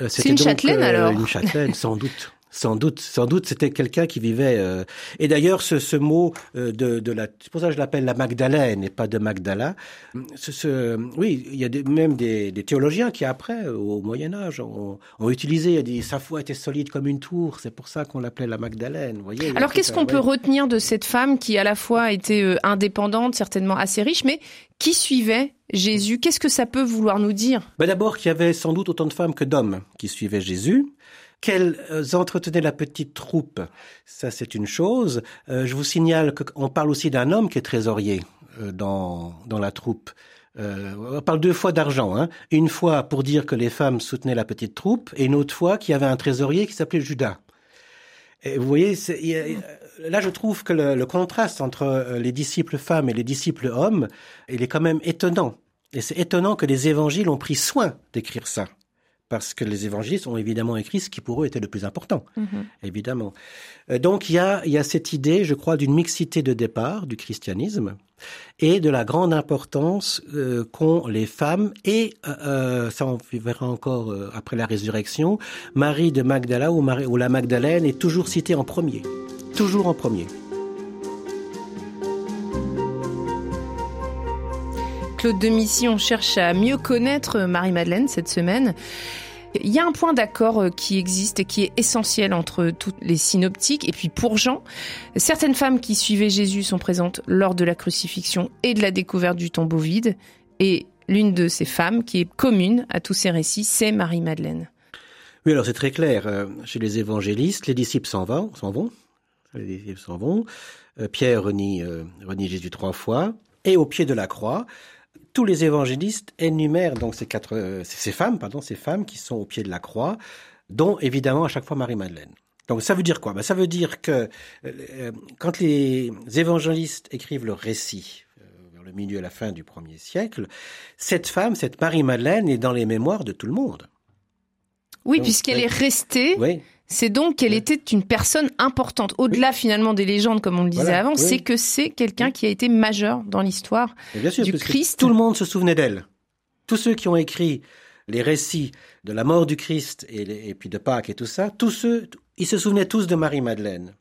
euh c'est une châtelaine euh, alors Une châtelaine, sans doute. Sans doute, sans doute, c'était quelqu'un qui vivait. Euh, et d'ailleurs, ce, ce mot euh, de, de la, c'est pour ça que je l'appelle la Magdalène et pas de Magdala. Ce, ce, oui, il y a des, même des, des, théologiens qui après, au Moyen Âge, ont, ont utilisé. dit sa foi était solide comme une tour. C'est pour ça qu'on l'appelait la Magdalène. Vous voyez. Alors, qu'est-ce qu'on peut retenir de cette femme qui, à la fois, était euh, indépendante, certainement assez riche, mais qui suivait Jésus? Qu'est-ce que ça peut vouloir nous dire? Ben D'abord, qu'il y avait sans doute autant de femmes que d'hommes qui suivaient Jésus qu'elles euh, entretenaient la petite troupe, ça c'est une chose. Euh, je vous signale qu'on parle aussi d'un homme qui est trésorier euh, dans, dans la troupe. on parle deux fois d'argent. Hein. Une fois pour dire que les femmes soutenaient la petite troupe, et une autre fois qu'il y avait un trésorier qui s'appelait Judas. Et vous voyez, là je trouve que le, le, contraste entre les disciples femmes et les disciples hommes, il est quand même étonnant. Et c'est étonnant que les évangiles ont pris soin d'écrire ça parce que les évangélistes ont évidemment écrit ce qui pour eux était le plus important, mhm. évidemment. Euh, donc il y a, il y a cette idée, je crois, d'une mixité de départ du christianisme et de la grande importance euh, qu'ont les femmes et euh, euh ça on verra encore euh, après la résurrection, Marie de Magdala ou, Marie, ou la Magdalène est toujours citée en premier, toujours en premier. Claude Demissy, on cherche à mieux connaître Marie-Madeleine cette semaine. Il y a un point d'accord euh, qui existe et qui est essentiel entre toutes les synoptiques. Et puis pour Jean, certaines femmes qui suivaient Jésus sont présentes lors de la crucifixion et de la découverte du tombeau vide. Et l'une de ces femmes qui est commune à tous ces récits, c'est Marie-Madeleine. Oui, alors c'est très clair. Euh, chez les évangélistes, les disciples s'en vont, s'en vont. Les disciples s'en vont. Euh, Pierre renie Jésus trois fois. Et au pied de la croix, tous les évangélistes énumèrent donc ces quatre, euh, ces femmes, pardon, ces femmes qui sont au pied de la croix, dont évidemment à chaque fois Marie-Madeleine. Donc ça veut dire quoi? Ben, Ça veut dire que euh, quand les évangélistes écrivent leur récit, euh, vers le milieu à la fin du premier siècle, cette femme, cette Marie-Madeleine, est dans les mémoires de tout le monde. Oui, puisqu'elle est restée C'est donc qu'elle était une personne importante. Au-delà finalement des légendes, comme on le disait avant, c'est que c'est quelqu'un qui a été majeur dans l'histoire du Christ. Tout le monde se souvenait d'elle. Tous ceux qui ont écrit les récits de la mort du Christ et, et puis de Pâques et tout ça, tous ceux, ils se souvenaient tous de Marie-Madeleine.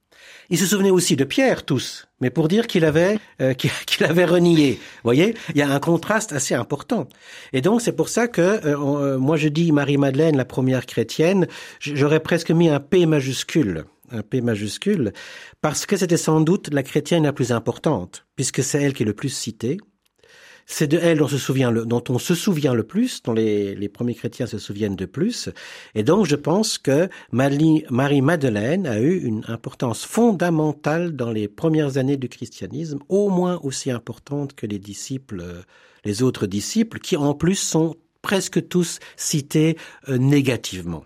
Ils se souvenaient aussi de Pierre, tous, mais pour dire qu'il avait euh, qu'il avait renié. Vous voyez, il y a un contraste assez important. Et donc c'est pour ça que euh, euh, moi je dis Marie-Madeleine, la première chrétienne, j'aurais presque mis un P majuscule un P majuscule, parce que c'était sans doute la chrétienne la plus importante, puisque c'est elle qui est le plus citée, c'est de elle dont, on se souvient le plus, dont les, les, premiers chrétiens se souviennent de plus. Et donc, je pense que Marie-Madeleine a eu une importance fondamentale dans les premières années du christianisme, au moins aussi importante que les disciples, les autres disciples, qui en plus sont presque tous cités euh, négativement.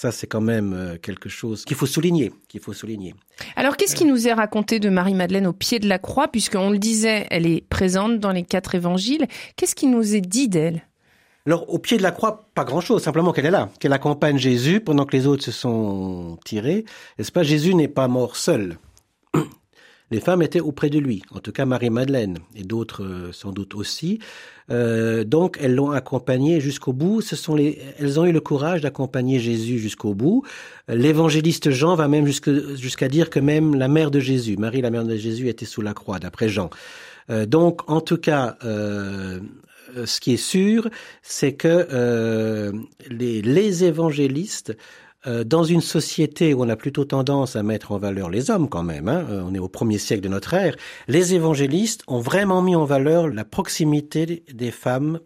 Ça, c'est quand même euh, quelque chose qu'il faut souligner, qu'il faut souligner. Alors, qu'est-ce qui nous est raconté de Marie-Madeleine au pied de la croix, puisqu'on le disait, elle est présente dans les quatre évangiles. Qu'est-ce qui nous est dit d'elle? Alors, au pied de la croix, pas grand-chose, simplement qu'elle est là, qu'elle accompagne Jésus pendant que les autres se sont tirés. N'est-ce pas? Jésus n'est pas mort seul les femmes étaient auprès de lui, en tout cas Marie-Madeleine, et d'autres euh, sans doute aussi. Euh, donc elles l'ont accompagné jusqu'au bout. Ce sont les, elles ont eu le courage d'accompagner Jésus jusqu'au bout. L'évangéliste Jean va même jusqu'à dire que même la mère de Jésus, Marie la mère de Jésus, était sous la croix, d'après Jean. Euh, donc en tout cas, euh, ce qui est sûr, c'est que euh, les, les évangélistes euh, dans une société où on a plutôt tendance à mettre en valeur les hommes quand même, hein, euh, on est au premier siècle de notre ère, les évangélistes ont vraiment mis en valeur la proximité des femmes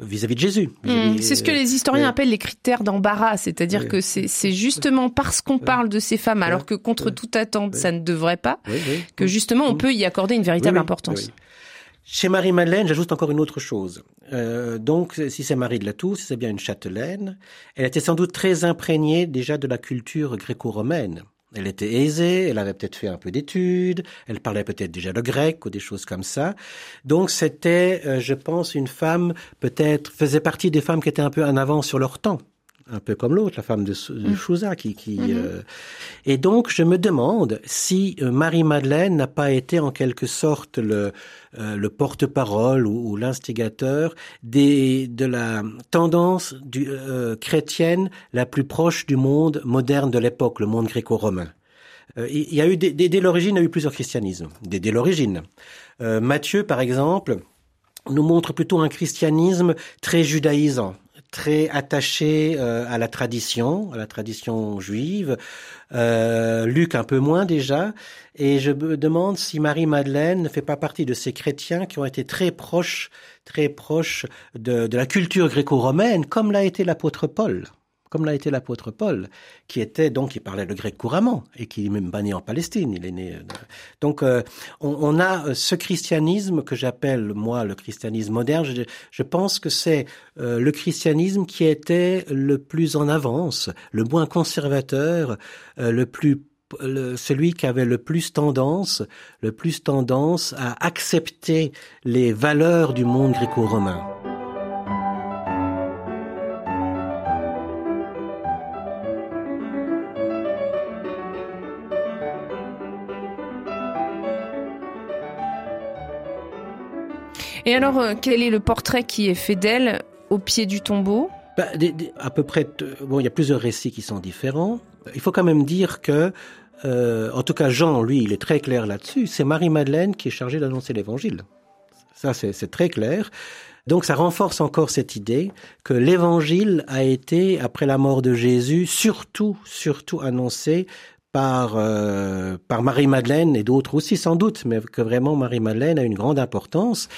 vis-à-vis de Jésus. Mmh, c'est ce que les historiens appellent les critères d'embarras, c'est-à-dire que c'est justement parce qu'on parle de ces femmes, alors que contre toute attente, ça ne devrait pas, que justement on mmh. peut y accorder une véritable importance. Chez Marie-Madeleine, j'ajoute encore une autre chose. Euh, donc, si c'est Marie de la Tour, si c'est bien une châtelaine, elle était sans doute très imprégnée déjà de la culture gréco-romaine. Elle était aisée, elle avait peut-être fait un peu d'études, elle parlait peut-être déjà le grec ou des choses comme ça. Donc c'était, euh, je pense, une femme peut-être faisait partie des femmes qui étaient un peu en avance sur leur temps un peu comme l'autre, la femme de, de mm. Chouza, qui, qui mm-hmm. euh, et donc je me demande si euh, Marie Madeleine n'a pas été en quelque sorte le euh, le porte-parole ou, l'instigateur des de la tendance du, chrétienne la plus proche du monde moderne de l'époque, le monde gréco-romain. il y a eu dès, l'origine, il y a eu plusieurs christianismes. Dès, dès l'origine, Matthieu, par exemple, nous montre plutôt un christianisme très judaïsant très attaché euh, à la tradition, à la tradition juive. Euh, Luc un peu moins déjà. Et je me demande si Marie-Madeleine ne fait pas partie de ces chrétiens qui ont été très proches, très proches de, de la culture gréco-romaine, comme l'a été l'apôtre Paul comme l'a été l'apôtre Paul, qui était donc qui parlait le grec couramment et qui est même banni en Palestine. Il est né. Euh, donc euh, on, a euh, ce christianisme que j'appelle moi le christianisme moderne. Je, pense que c'est le christianisme qui était le plus en avance, le moins conservateur, le plus celui qui avait le plus tendance, le plus tendance à accepter les valeurs du monde gréco-romain. Et alors, euh, quel est le portrait qui est fait d'elle au pied du tombeau bah, À peu près, bon, il y a plusieurs récits qui sont différents. Il faut quand même dire que, euh, en tout cas, Jean, lui, il est très clair là-dessus. C'est Marie-Madeleine qui est chargée d'annoncer l'évangile. Ça, c'est très clair. Donc ça renforce encore cette idée que l'évangile a été, après la mort de Jésus, surtout, surtout annoncé par, euh, par Marie-Madeleine et d'autres aussi sans doute, mais que vraiment Marie-Madeleine a une grande importance.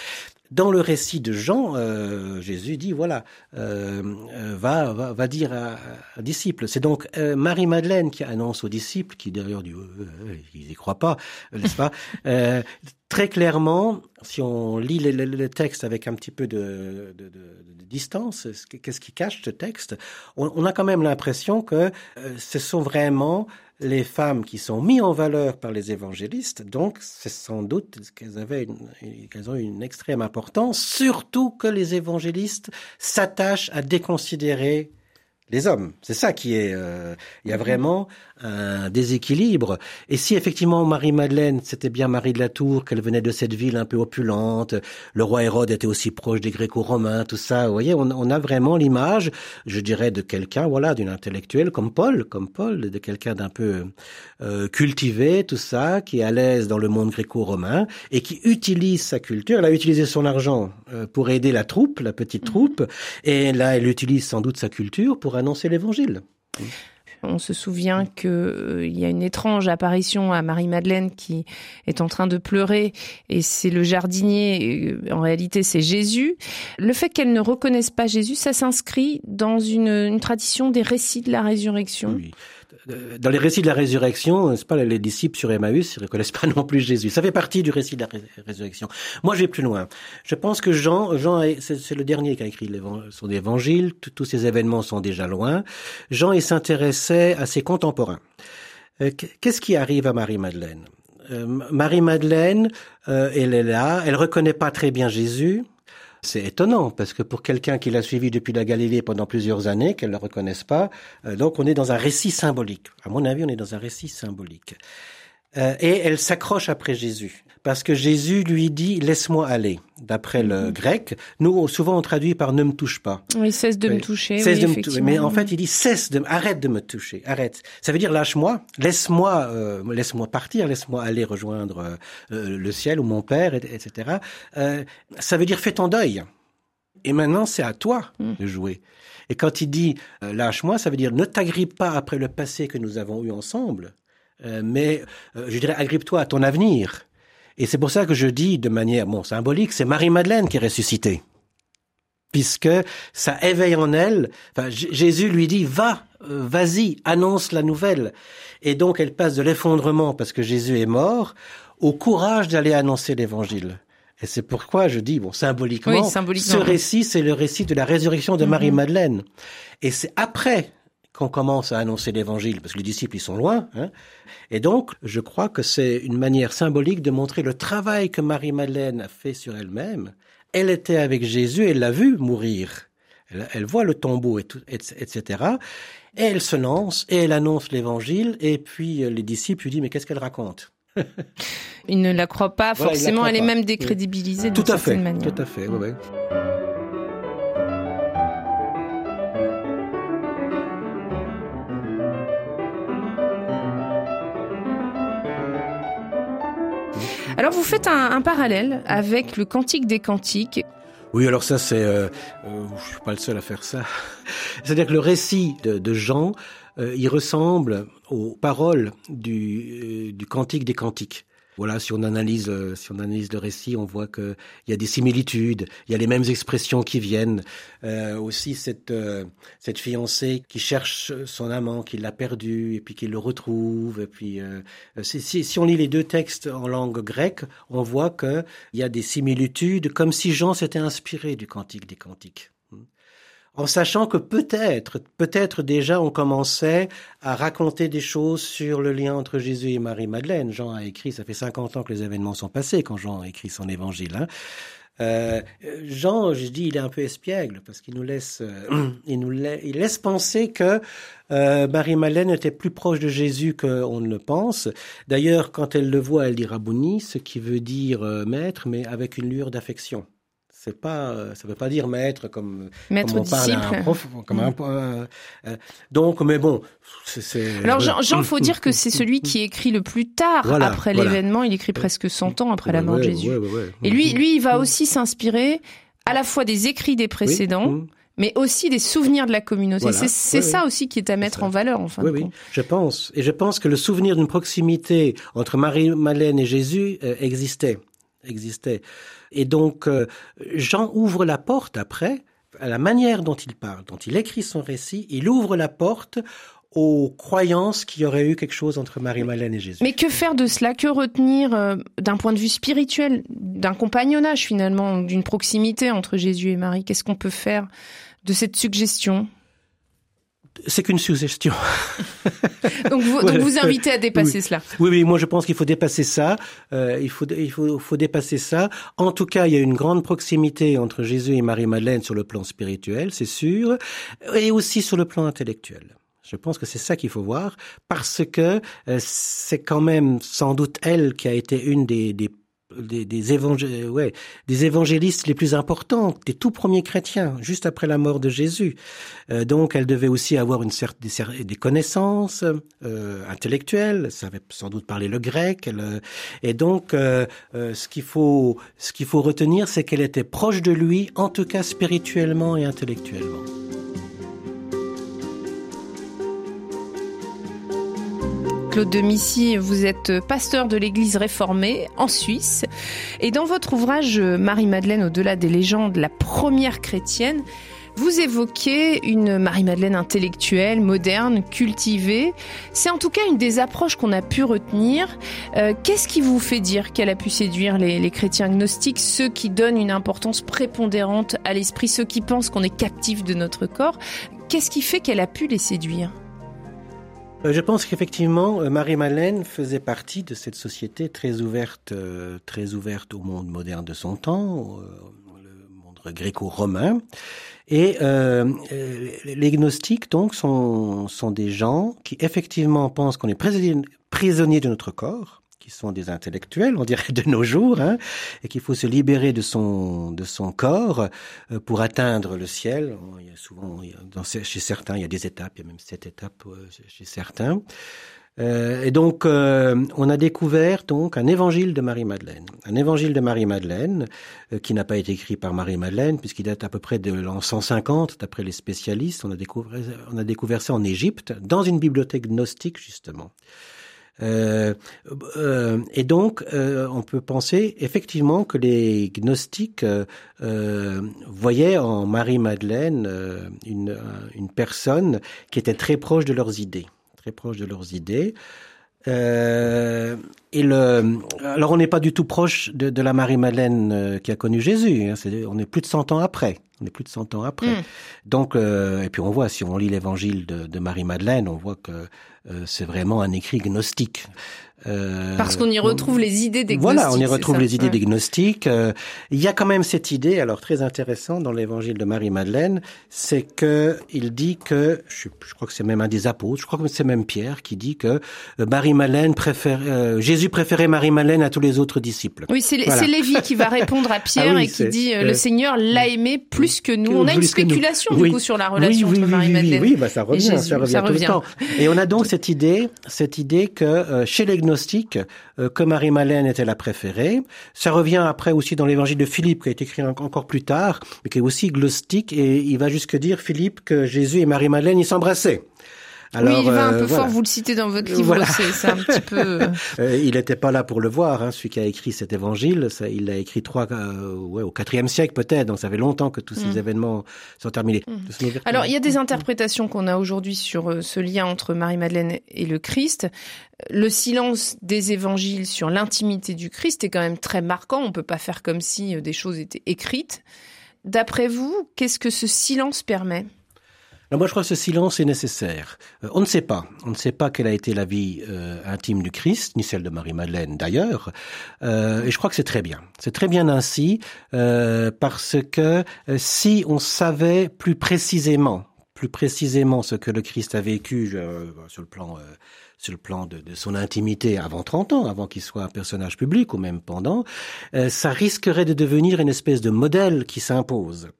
Dans le récit de Jean, euh, Jésus dit voilà, euh, euh va, va, va dire à, à disciples. C'est donc euh, Marie Madeleine qui annonce aux disciples, qui d'ailleurs ils y croient pas, n'est-ce pas Très clairement, si on lit le, le, texte avec un petit peu de, de, de, de distance, qu'est-ce qui cache ce texte on, on, a quand même l'impression que ce sont vraiment les femmes qui sont mises en valeur par les évangélistes, donc c'est sans doute qu'elles avaient qu'elles ont une extrême importance, surtout que les évangélistes s'attachent à déconsidérer les hommes. C'est ça qui est. Euh, il y a mhm. vraiment un déséquilibre. Et si effectivement Marie-Madeleine, c'était bien Marie de la Tour, qu'elle venait de cette ville un peu opulente, le roi Hérode était aussi proche des Gréco-Romains, tout ça, vous voyez, on, a vraiment l'image, je dirais, de quelqu'un, voilà, d'une intellectuelle comme Paul, comme Paul, de quelqu'un d'un peu euh, cultivé, tout ça, qui est à l'aise dans le monde gréco-romain et qui utilise sa culture. Elle a utilisé son argent euh, pour aider la troupe, la petite mhm. troupe, et là, elle utilise sans doute sa culture pour annoncer l'évangile. On se souvient qu'il euh, y a une étrange apparition à Marie-Madeleine qui est en train de pleurer et c'est le jardinier, euh, en réalité c'est Jésus. Le fait qu'elle ne reconnaisse pas Jésus, ça s'inscrit dans une, tradition des récits de la résurrection. Dans les récits de la résurrection, c'est pas les disciples sur Emmaüs, ils reconnaissent pas non plus Jésus. Ça fait partie du récit de la résurrection. Moi, je vais plus loin. Je pense que Jean, Jean, c'est le dernier qui a écrit son évangile. Tous ces événements sont déjà loin. Jean, il s'intéressait à ses contemporains. Euh, qu'est-ce qui arrive à Marie-Madeleine? Euh, Marie-Madeleine, elle est là, elle reconnaît pas très bien Jésus. C'est étonnant parce que pour quelqu'un qui l'a suivi depuis la Galilée pendant plusieurs années, qu'elle ne le reconnaisse pas, euh, donc on est dans un récit symbolique. À mon avis, on est dans un récit symbolique. Euh, et elle s'accroche après Jésus parce que Jésus lui dit laisse-moi aller. D'après le mhm. grec, nous souvent on traduit par ne me touche pas. Oui, cesse de me toucher. Cesse de me toucher. Mais en fait, il dit cesse de arrête de me toucher, arrête. Ça veut dire lâche-moi, laisse-moi, euh, laisse-moi partir, laisse-moi aller rejoindre euh, le ciel ou mon père, etc. ça veut dire fais ton deuil. Et maintenant, c'est à toi mm. de jouer. Et quand il dit lâche-moi, ça veut dire ne t'agrippe pas après le passé que nous avons eu ensemble euh, mais euh, je dirais agrippe-toi à ton avenir. Et c'est pour ça que je dis de manière bon symbolique, c'est Marie-Madeleine qui est ressuscitée. Puisque ça éveille en elle, enfin, Jésus lui dit, va, euh, vas-y, annonce la nouvelle. Et donc elle passe de l'effondrement parce que Jésus est mort au courage d'aller annoncer l'évangile. Et c'est pourquoi je dis, bon, symboliquement, ce récit, c'est le récit de la résurrection de mm-hmm. Marie-Madeleine. Et c'est après qu'on commence à annoncer l'évangile, parce que les disciples, ils sont loin. Hein. Et donc, je crois que c'est une manière symbolique de montrer le travail que Marie-Madeleine a fait sur elle-même. Elle était avec Jésus, elle l'a vu mourir. Elle, voit le tombeau, et etc. Et elle se lance, et elle annonce l'évangile, et puis euh, les disciples lui disent, mais qu'est-ce qu'elle raconte? Ils ne la croient pas forcément, elle est même décrédibilisée tout à fait, manière. Tout à fait, Alors vous faites un, parallèle avec le Cantique des Cantiques. Oui, alors ça, c'est, euh, euh, je suis pas le seul à faire ça. C'est-à-dire que le récit de, Jean, euh, il ressemble aux paroles du, du Cantique des Cantiques. Voilà, si on analyse, euh, si on analyse le récit, on voit qu'il y a des similitudes, il y a les mêmes expressions qui viennent. Euh, aussi cette euh, cette fiancée qui cherche son amant, qui l'a perdu et puis qui le retrouve. Et puis si, si, si, on lit les deux textes en langue grecque, on voit qu'il y a des similitudes, comme si Jean s'était inspiré du Cantique des Cantiques en sachant que peut-être, peut-être déjà on commençait à raconter des choses sur le lien entre Jésus et Marie-Madeleine. Jean a écrit, ça fait 50 ans que les événements sont passés quand Jean a écrit son évangile. Hein. Euh, Jean, je dis, il est un peu espiègle parce qu'il nous laisse, euh, il nous laisse penser que euh, Marie-Madeleine était plus proche de Jésus qu'on ne le pense. D'ailleurs, quand elle le voit, elle dit Rabouni, ce qui veut dire maître, mais avec une lueur d'affection c'est pas, ça veut pas dire maître comme, maître comme on parle à un prof, comme un, mm. euh, euh, donc, mais bon, c'est. Alors Jean, Jean, faut dire que c'est celui qui écrit le plus tard après l'événement. Il écrit presque 100 ans après la mort de Jésus. Et lui, lui, il va mm. aussi s'inspirer à la fois des écrits des précédents. Mm. mais aussi des souvenirs de la communauté. C'est ça aussi qui est à mettre en valeur, enfin. Oui, oui, je pense. Et je pense que le souvenir d'une proximité entre Marie-Madeleine et Jésus euh, existait. Existait. Et donc, euh, Jean ouvre la porte après, à la manière dont il parle, dont il écrit son récit, il ouvre la porte aux croyances qu'il y aurait eu quelque chose entre Marie-Madeleine et Jésus. Mais que faire de cela? Que retenir euh, d'un point de vue spirituel, d'un compagnonnage finalement, d'une proximité entre Jésus et Marie? Qu'est-ce qu'on peut faire de cette suggestion? C'est qu'une suggestion. donc, vous, donc vous invitez à dépasser cela. Oui, oui, moi je pense qu'il faut dépasser ça. Euh, il faut, il faut, faut dépasser ça. En tout cas, il y a une grande proximité entre Jésus et Marie-Madeleine sur le plan spirituel, c'est sûr, et aussi sur le plan intellectuel. Je pense que c'est ça qu'il faut voir, parce que euh, c'est quand même sans doute elle qui a été une des, des des, des, ouais, des évangélistes les plus importants, des tout premiers chrétiens, juste après la mort de Jésus. Euh, donc, elle devait aussi avoir une certaine des, connaissances euh, intellectuelles. Elle savait sans doute parler le grec. Elle, et donc, euh, euh, ce qu'il faut, ce qu'il faut retenir, c'est qu'elle était proche de lui, en tout cas spirituellement et intellectuellement. Claude de Missy, vous êtes pasteur de l'église réformée en Suisse. Et dans votre ouvrage Marie-Madeleine au-delà des légendes, la première chrétienne, vous évoquez une Marie-Madeleine intellectuelle, moderne, cultivée. C'est en tout cas une des approches qu'on a pu retenir. Euh, qu'est-ce qui vous fait dire qu'elle a pu séduire les, les, chrétiens gnostiques, ceux qui donnent une importance prépondérante à l'esprit, ceux qui pensent qu'on est captif de notre corps? Qu'est-ce qui fait qu'elle a pu les séduire? Je pense qu'effectivement, euh, Marie-Madeleine faisait partie de cette société très ouverte, euh, très ouverte au monde moderne de son temps, le monde gréco-romain. Et euh, les gnostiques, donc, sont, sont des gens qui effectivement pensent qu'on est prisonnier de notre corps, qui sont des intellectuels, on dirait de nos jours, hein, et qu'il faut se libérer de son de son corps euh, pour atteindre le ciel. Il y a souvent, il y a, chez certains, il y a des étapes, il y a même sept étapes euh, chez certains. Euh, et donc, euh, on a découvert donc un évangile de Marie-Madeleine. Un évangile de Marie-Madeleine euh, qui n'a pas été écrit par Marie-Madeleine puisqu'il date à peu près de l'an 150, d'après les spécialistes. On a, découvert, on a découvert ça en Égypte, dans une bibliothèque gnostique, justement. Euh, euh, et donc, euh, on peut penser effectivement que les gnostiques voyaient en Marie-Madeleine une, personne qui était très proche de leurs idées, très proche de leurs idées. Alors on n'est pas du tout proche de, la Marie-Madeleine qui a connu Jésus. Hein, on est plus de 100 ans après. On est plus de 100 ans après. Mm. Donc, euh, et puis on voit, si on lit l'évangile de, de Marie-Madeleine, on voit que euh, c'est vraiment un écrit gnostique. Euh, Parce qu'on y retrouve les idées des. Voilà, on y retrouve les idées ouais. des gnostiques. Euh, il y a quand même cette idée, alors très intéressant dans l'évangile de Marie-Madeleine, c'est que il dit que, je, je crois que c'est même un des apôtres, je crois que c'est même Pierre qui dit que euh, Marie-Madeleine préfère, euh, Jésus préférait Marie-Madeleine à tous les autres disciples. Oui, c'est voilà. Lévi qui va répondre à Pierre ah oui, et qui dit le Seigneur l'a aimé plus que nous. On a une spéculation du coup sur la relation oui, entre Marie-Madeleine. Oui, oui, bah, ça revient, Jésus, ça revient, ça revient tout le temps. Et on a donc cette idée, cette idée que chez les euh, que Marie-Madeleine était la préférée. Ça revient après aussi dans l'évangile de Philippe, qui a été écrit encore plus tard, mais qui est aussi gnostique, et il va jusque dire, Philippe, que Jésus et Marie-Madeleine, ils s'embrassaient. Alors, oui, il va un peu euh, voilà. fort, vous le citez dans votre livre, voilà. c'est un petit peu... euh, il n'était pas là pour le voir, hein, celui qui a écrit cet évangile, ça, il l'a écrit trois, euh, ouais, au quatrième siècle peut-être, donc ça fait longtemps que tous ces mmh. événements sont terminés. Mmh. Alors, il y a des interprétations qu'on a aujourd'hui sur euh, ce lien entre Marie-Madeleine et le Christ. Le silence des évangiles sur l'intimité du Christ est quand même très marquant, on peut pas faire comme si euh, des choses étaient écrites. D'après vous, qu'est-ce que ce silence permet? Alors moi, je crois que ce silence est nécessaire. Euh, on ne sait pas. On ne sait pas quelle a été la vie euh, intime du Christ, ni celle de Marie-Madeleine d'ailleurs. Euh, et je crois que c'est très bien. C'est très bien ainsi, euh, parce que si on savait plus précisément, plus précisément ce que le Christ a vécu sur le plan sur le plan de, son intimité avant 30 ans, avant qu'il soit un personnage public ou même pendant, ça risquerait de devenir une espèce de modèle qui s'impose.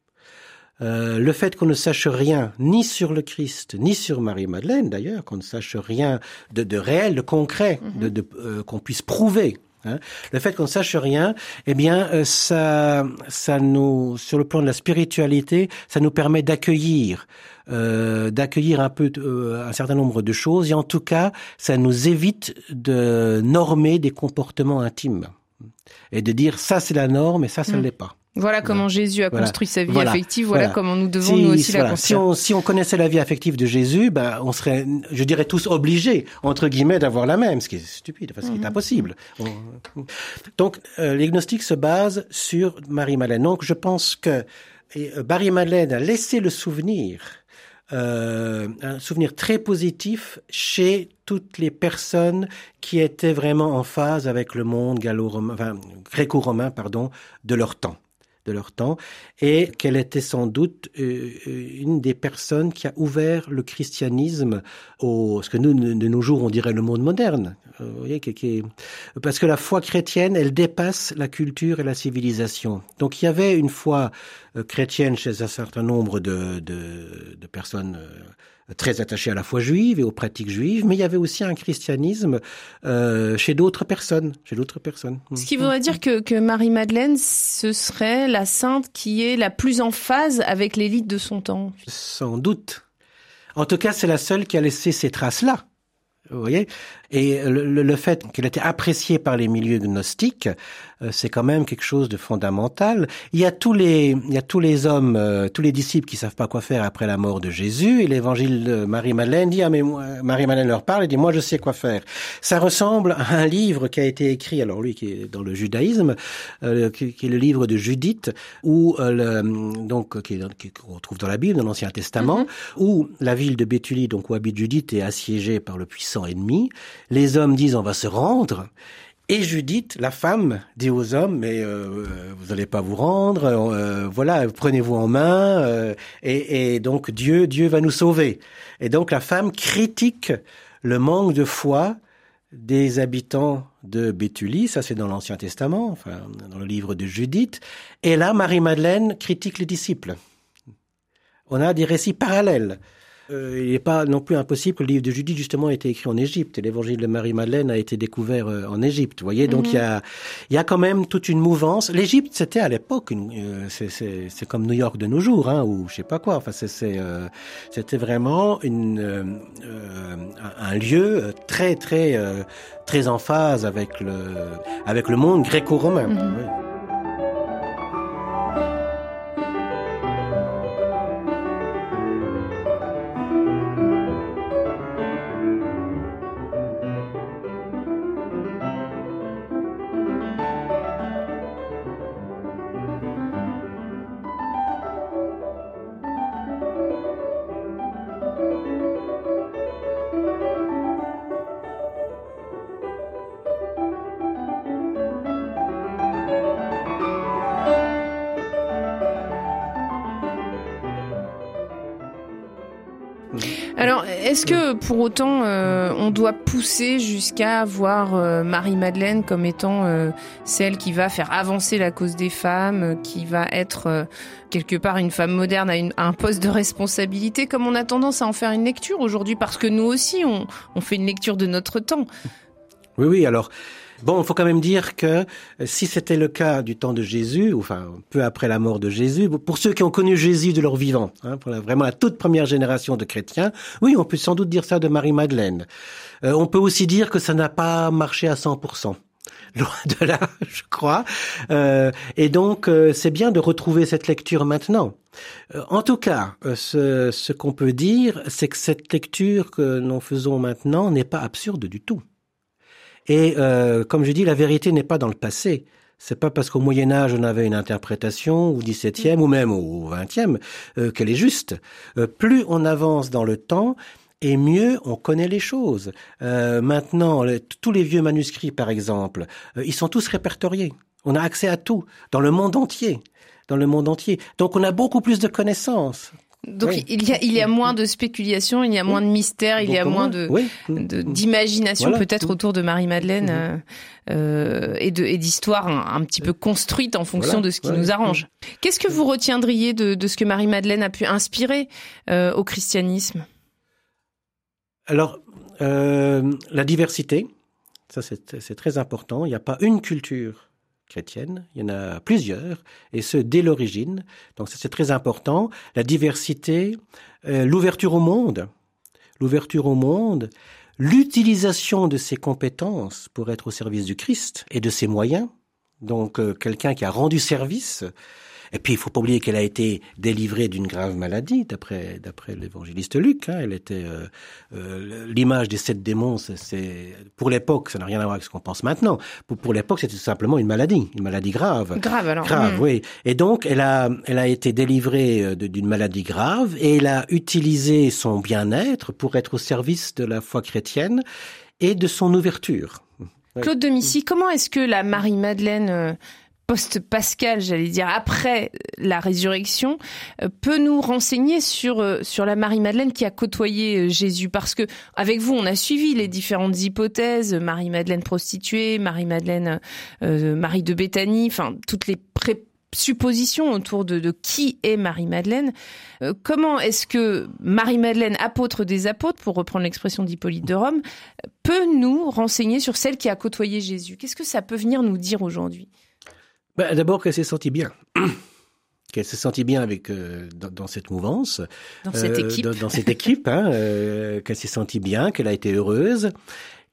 Euh, le fait qu'on ne sache rien ni sur le Christ, ni sur Marie-Madeleine d'ailleurs, qu'on ne sache rien de, de réel, de concret, mm -hmm. de, de euh, qu'on puisse prouver. Hein, le fait qu'on ne sache rien, eh bien, euh, ça, ça nous, sur le plan de la spiritualité, ça nous permet d'accueillir, euh, d'accueillir un peu un certain nombre de choses, et en tout cas, ça nous évite de normer des comportements intimes et de dire ça c'est la norme et ça ça ne mmh. l'est pas. Voilà comment voilà. Jésus a construit sa vie voilà. affective. Voilà, comment nous devons si, nous aussi la construire. Si on, si on, connaissait la vie affective de Jésus, ben, on serait, je dirais, tous obligés, entre guillemets, d'avoir la même, ce qui est stupide, enfin, ce qui est mhm. impossible. Donc, euh, les gnostiques se basent sur Marie-Madeleine. Donc, je pense que euh, Marie-Madeleine a laissé le souvenir euh, un souvenir très positif chez toutes les personnes qui étaient vraiment en phase avec le monde gallo-romain, enfin, gréco-romain, pardon, de leur temps de leur temps, et qu'elle était sans doute euh, une des personnes qui a ouvert le christianisme au, ce que nous, de nos jours, on dirait le monde moderne. Euh, parce que la foi chrétienne, elle dépasse la culture et la civilisation. Donc il y avait une foi euh, chrétienne chez un certain nombre de, de personnes très attaché à la foi juive et aux pratiques juives, mais il y avait aussi un christianisme euh, chez d'autres personnes, chez d'autres personnes. Ce qui voudrait dire que, que Marie-Madeleine, ce serait la sainte qui est la plus en phase avec l'élite de son temps. Sans doute. En tout cas, c'est la seule qui a laissé ces traces-là. Vous voyez? Et le, le fait qu'elle était appréciée par les milieux gnostiques, euh, c'est quand même quelque chose de fondamental. Il y a tous les, il y a tous les hommes, euh, tous les disciples qui savent pas quoi faire après la mort de Jésus. Et l'évangile de Marie-Madeleine dit, ah mais Marie-Madeleine leur parle et dit, moi je sais quoi faire. Ça ressemble à un livre qui a été écrit, alors lui qui est dans le judaïsme, euh, qui, qui, est le livre de Judith, où le, donc qui, qu'on trouve dans la Bible, dans l'Ancien Testament, mm-hmm. où la ville de Béthulie, donc où habite Judith, est assiégée par le puissant ennemi. Les hommes disent, on va se rendre. Et Judith, la femme, dit aux hommes, mais euh, vous n'allez pas vous rendre, euh, voilà, prenez-vous en main, euh, et, et, donc Dieu, Dieu va nous sauver. Et donc la femme critique le manque de foi des habitants de Béthulie, ça c'est dans l'Ancien Testament, enfin dans le livre de Judith, et là Marie-Madeleine critique les disciples. On a des récits parallèles. Euh, il n'est pas non plus impossible que le livre de Judith justement ait été écrit en Égypte. L'évangile de Marie-Madeleine a été découvert euh, en Égypte. Vous voyez, donc il y, a, il y a quand même toute une mouvance. L'Égypte, c'était à l'époque, euh, c'est comme New York de nos jours, hein, ou je sais pas quoi. Enfin, euh, c'était vraiment une, euh, un lieu très très très en phase avec le avec le monde gréco-romain. Mm -hmm. Alors, est-ce que pour autant euh, on doit pousser jusqu'à voir euh, Marie-Madeleine comme étant euh, celle qui va faire avancer la cause des femmes, qui va être quelque part une femme moderne à, un poste de responsabilité, comme on a tendance à en faire une lecture aujourd'hui, parce que nous aussi on fait une lecture de notre temps? Oui, oui, alors Bon, il faut quand même dire que euh, si c'était le cas du temps de Jésus, enfin peu après la mort de Jésus, pour ceux qui ont connu Jésus de leur vivant, hein, pour la, vraiment la toute première génération de chrétiens, oui, on peut sans doute dire ça de Marie-Madeleine. Euh, on peut aussi dire que ça n'a pas marché à 100%. Loin de là, je crois. Euh, et donc, euh, c'est bien de retrouver cette lecture maintenant. Euh, en tout cas, ce, ce qu'on peut dire, c'est que cette lecture que nous faisons maintenant n'est pas absurde du tout. Et euh, comme je dis, la vérité n'est pas dans le passé. C'est pas parce qu'au Moyen Âge on avait une interprétation, au XVIIe ou même au XXe, euh, qu'elle est juste. Euh, plus on avance dans le temps, et mieux on connaît les choses. Euh, maintenant, tous les vieux manuscrits, par exemple, euh, ils sont tous répertoriés. On a accès à tout dans le monde entier, dans le monde entier. Donc on a beaucoup plus de connaissances. Donc oui. il y a il y a moins de spéculation, il y a moins de mystère, il y a moins de d'imagination voilà. peut-être autour de Marie-Madeleine mm -hmm. euh, et de et d'histoires un, un, petit peu construites en fonction voilà. de ce qui nous arrange. Qu'est-ce que vous retiendriez de, de ce que Marie-Madeleine a pu inspirer euh, au christianisme? Alors euh, la diversité, ça c'est très important. Il n'y a pas une culture chrétienne, il y en a plusieurs, et ce dès l'origine. Donc ça c'est très important. La diversité, euh, l'ouverture au monde, l'ouverture au monde, l'utilisation de ses compétences pour être au service du Christ et de ses moyens. Donc euh, quelqu'un qui a rendu service. Et puis, il faut pas oublier qu'elle a été délivrée d'une grave maladie, d'après d'après l'évangéliste Luc. Hein. Elle était euh, euh, l'image des sept démons. C'est pour l'époque, ça n'a rien à voir avec ce qu'on pense maintenant. Pour, pour l'époque, c'était simplement une maladie, une maladie grave. Grave alors. Grave, Hmm. oui. Et donc, elle a elle a été délivrée euh, d'une maladie grave et elle a utilisé son bien-être pour être au service de la foi chrétienne et de son ouverture. Claude de Missy, comment est-ce que la Marie-Madeleine post-Pascal, j'allais dire, après la résurrection, euh, peut nous renseigner sur, euh, sur la Marie-Madeleine qui a côtoyé euh, Jésus? Parce que avec vous, on a suivi les différentes hypothèses, Marie-Madeleine prostituée, Marie-Madeleine, euh, Marie de Béthanie, enfin, toutes les présuppositions autour de, de qui est Marie-Madeleine. Euh, comment est-ce que Marie-Madeleine, apôtre des apôtres, pour reprendre l'expression d'Hippolyte de Rome, peut nous renseigner sur celle qui a côtoyé Jésus? Qu'est-ce que ça peut venir nous dire aujourd'hui? Ben, D'abord qu'elle s'est sentie bien. qu'elle s'est sentie bien avec euh, dans, dans cette mouvance, dans cette euh, équipe dans, dans cette équipe, hein, euh, qu'elle s'est sentie bien, qu'elle a été heureuse,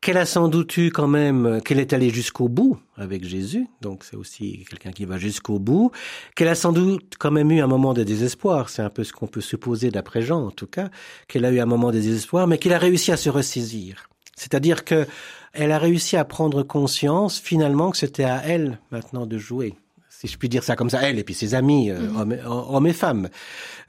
qu'elle a sans doute eu quand même, qu'elle est allée jusqu'au bout avec Jésus, donc c'est aussi quelqu'un qui va jusqu'au bout, qu'elle a sans doute quand même eu un moment de désespoir, c'est un peu ce qu'on peut supposer d'après Jean en tout cas, qu'elle a eu un moment de désespoir, mais qu'elle a réussi à se ressaisir. C'est-à-dire que elle a réussi à prendre conscience finalement que c'était à elle maintenant de jouer si je puis dire ça comme ça, elle et puis ses amis, euh, Mhm. hommes, hommes et femmes.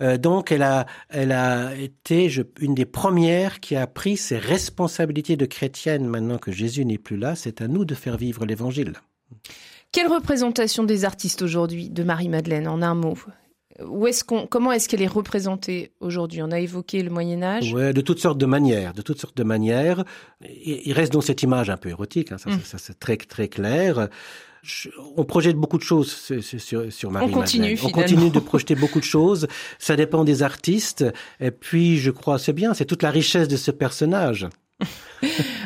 Euh, donc, elle a, elle a été je, une des premières qui a pris ses responsabilités de chrétienne maintenant que Jésus n'est plus là. C'est à nous de faire vivre l'Évangile. Quelle représentation des artistes aujourd'hui de Marie-Madeleine, en un mot? Où est-ce qu'on, comment est-ce qu'elle est représentée aujourd'hui? On a évoqué le Moyen Âge. Ouais, de toutes sortes de manières, de toutes sortes de manières. Il, reste donc cette image un peu érotique, hein, ça, Mm. ça, c'est très très clair. Je- on projette beaucoup de choses sur, sur, Marie. continue, On continue de projeter beaucoup de choses. Ça dépend des artistes. Et puis, je crois, c'est bien, c'est toute la richesse de ce personnage.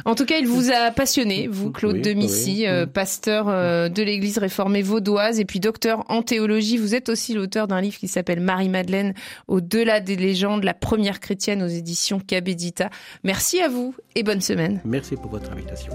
En tout cas, il vous a passionné, vous, Claude Oui, de Missy, oui. euh, pasteur euh, de l'Église réformée vaudoise et puis docteur en théologie. Vous êtes aussi l'auteur d'un livre qui s'appelle Marie-Madeleine, au-delà des légendes, la première chrétienne aux éditions Cabedita. Merci à vous et bonne semaine. Merci pour votre invitation.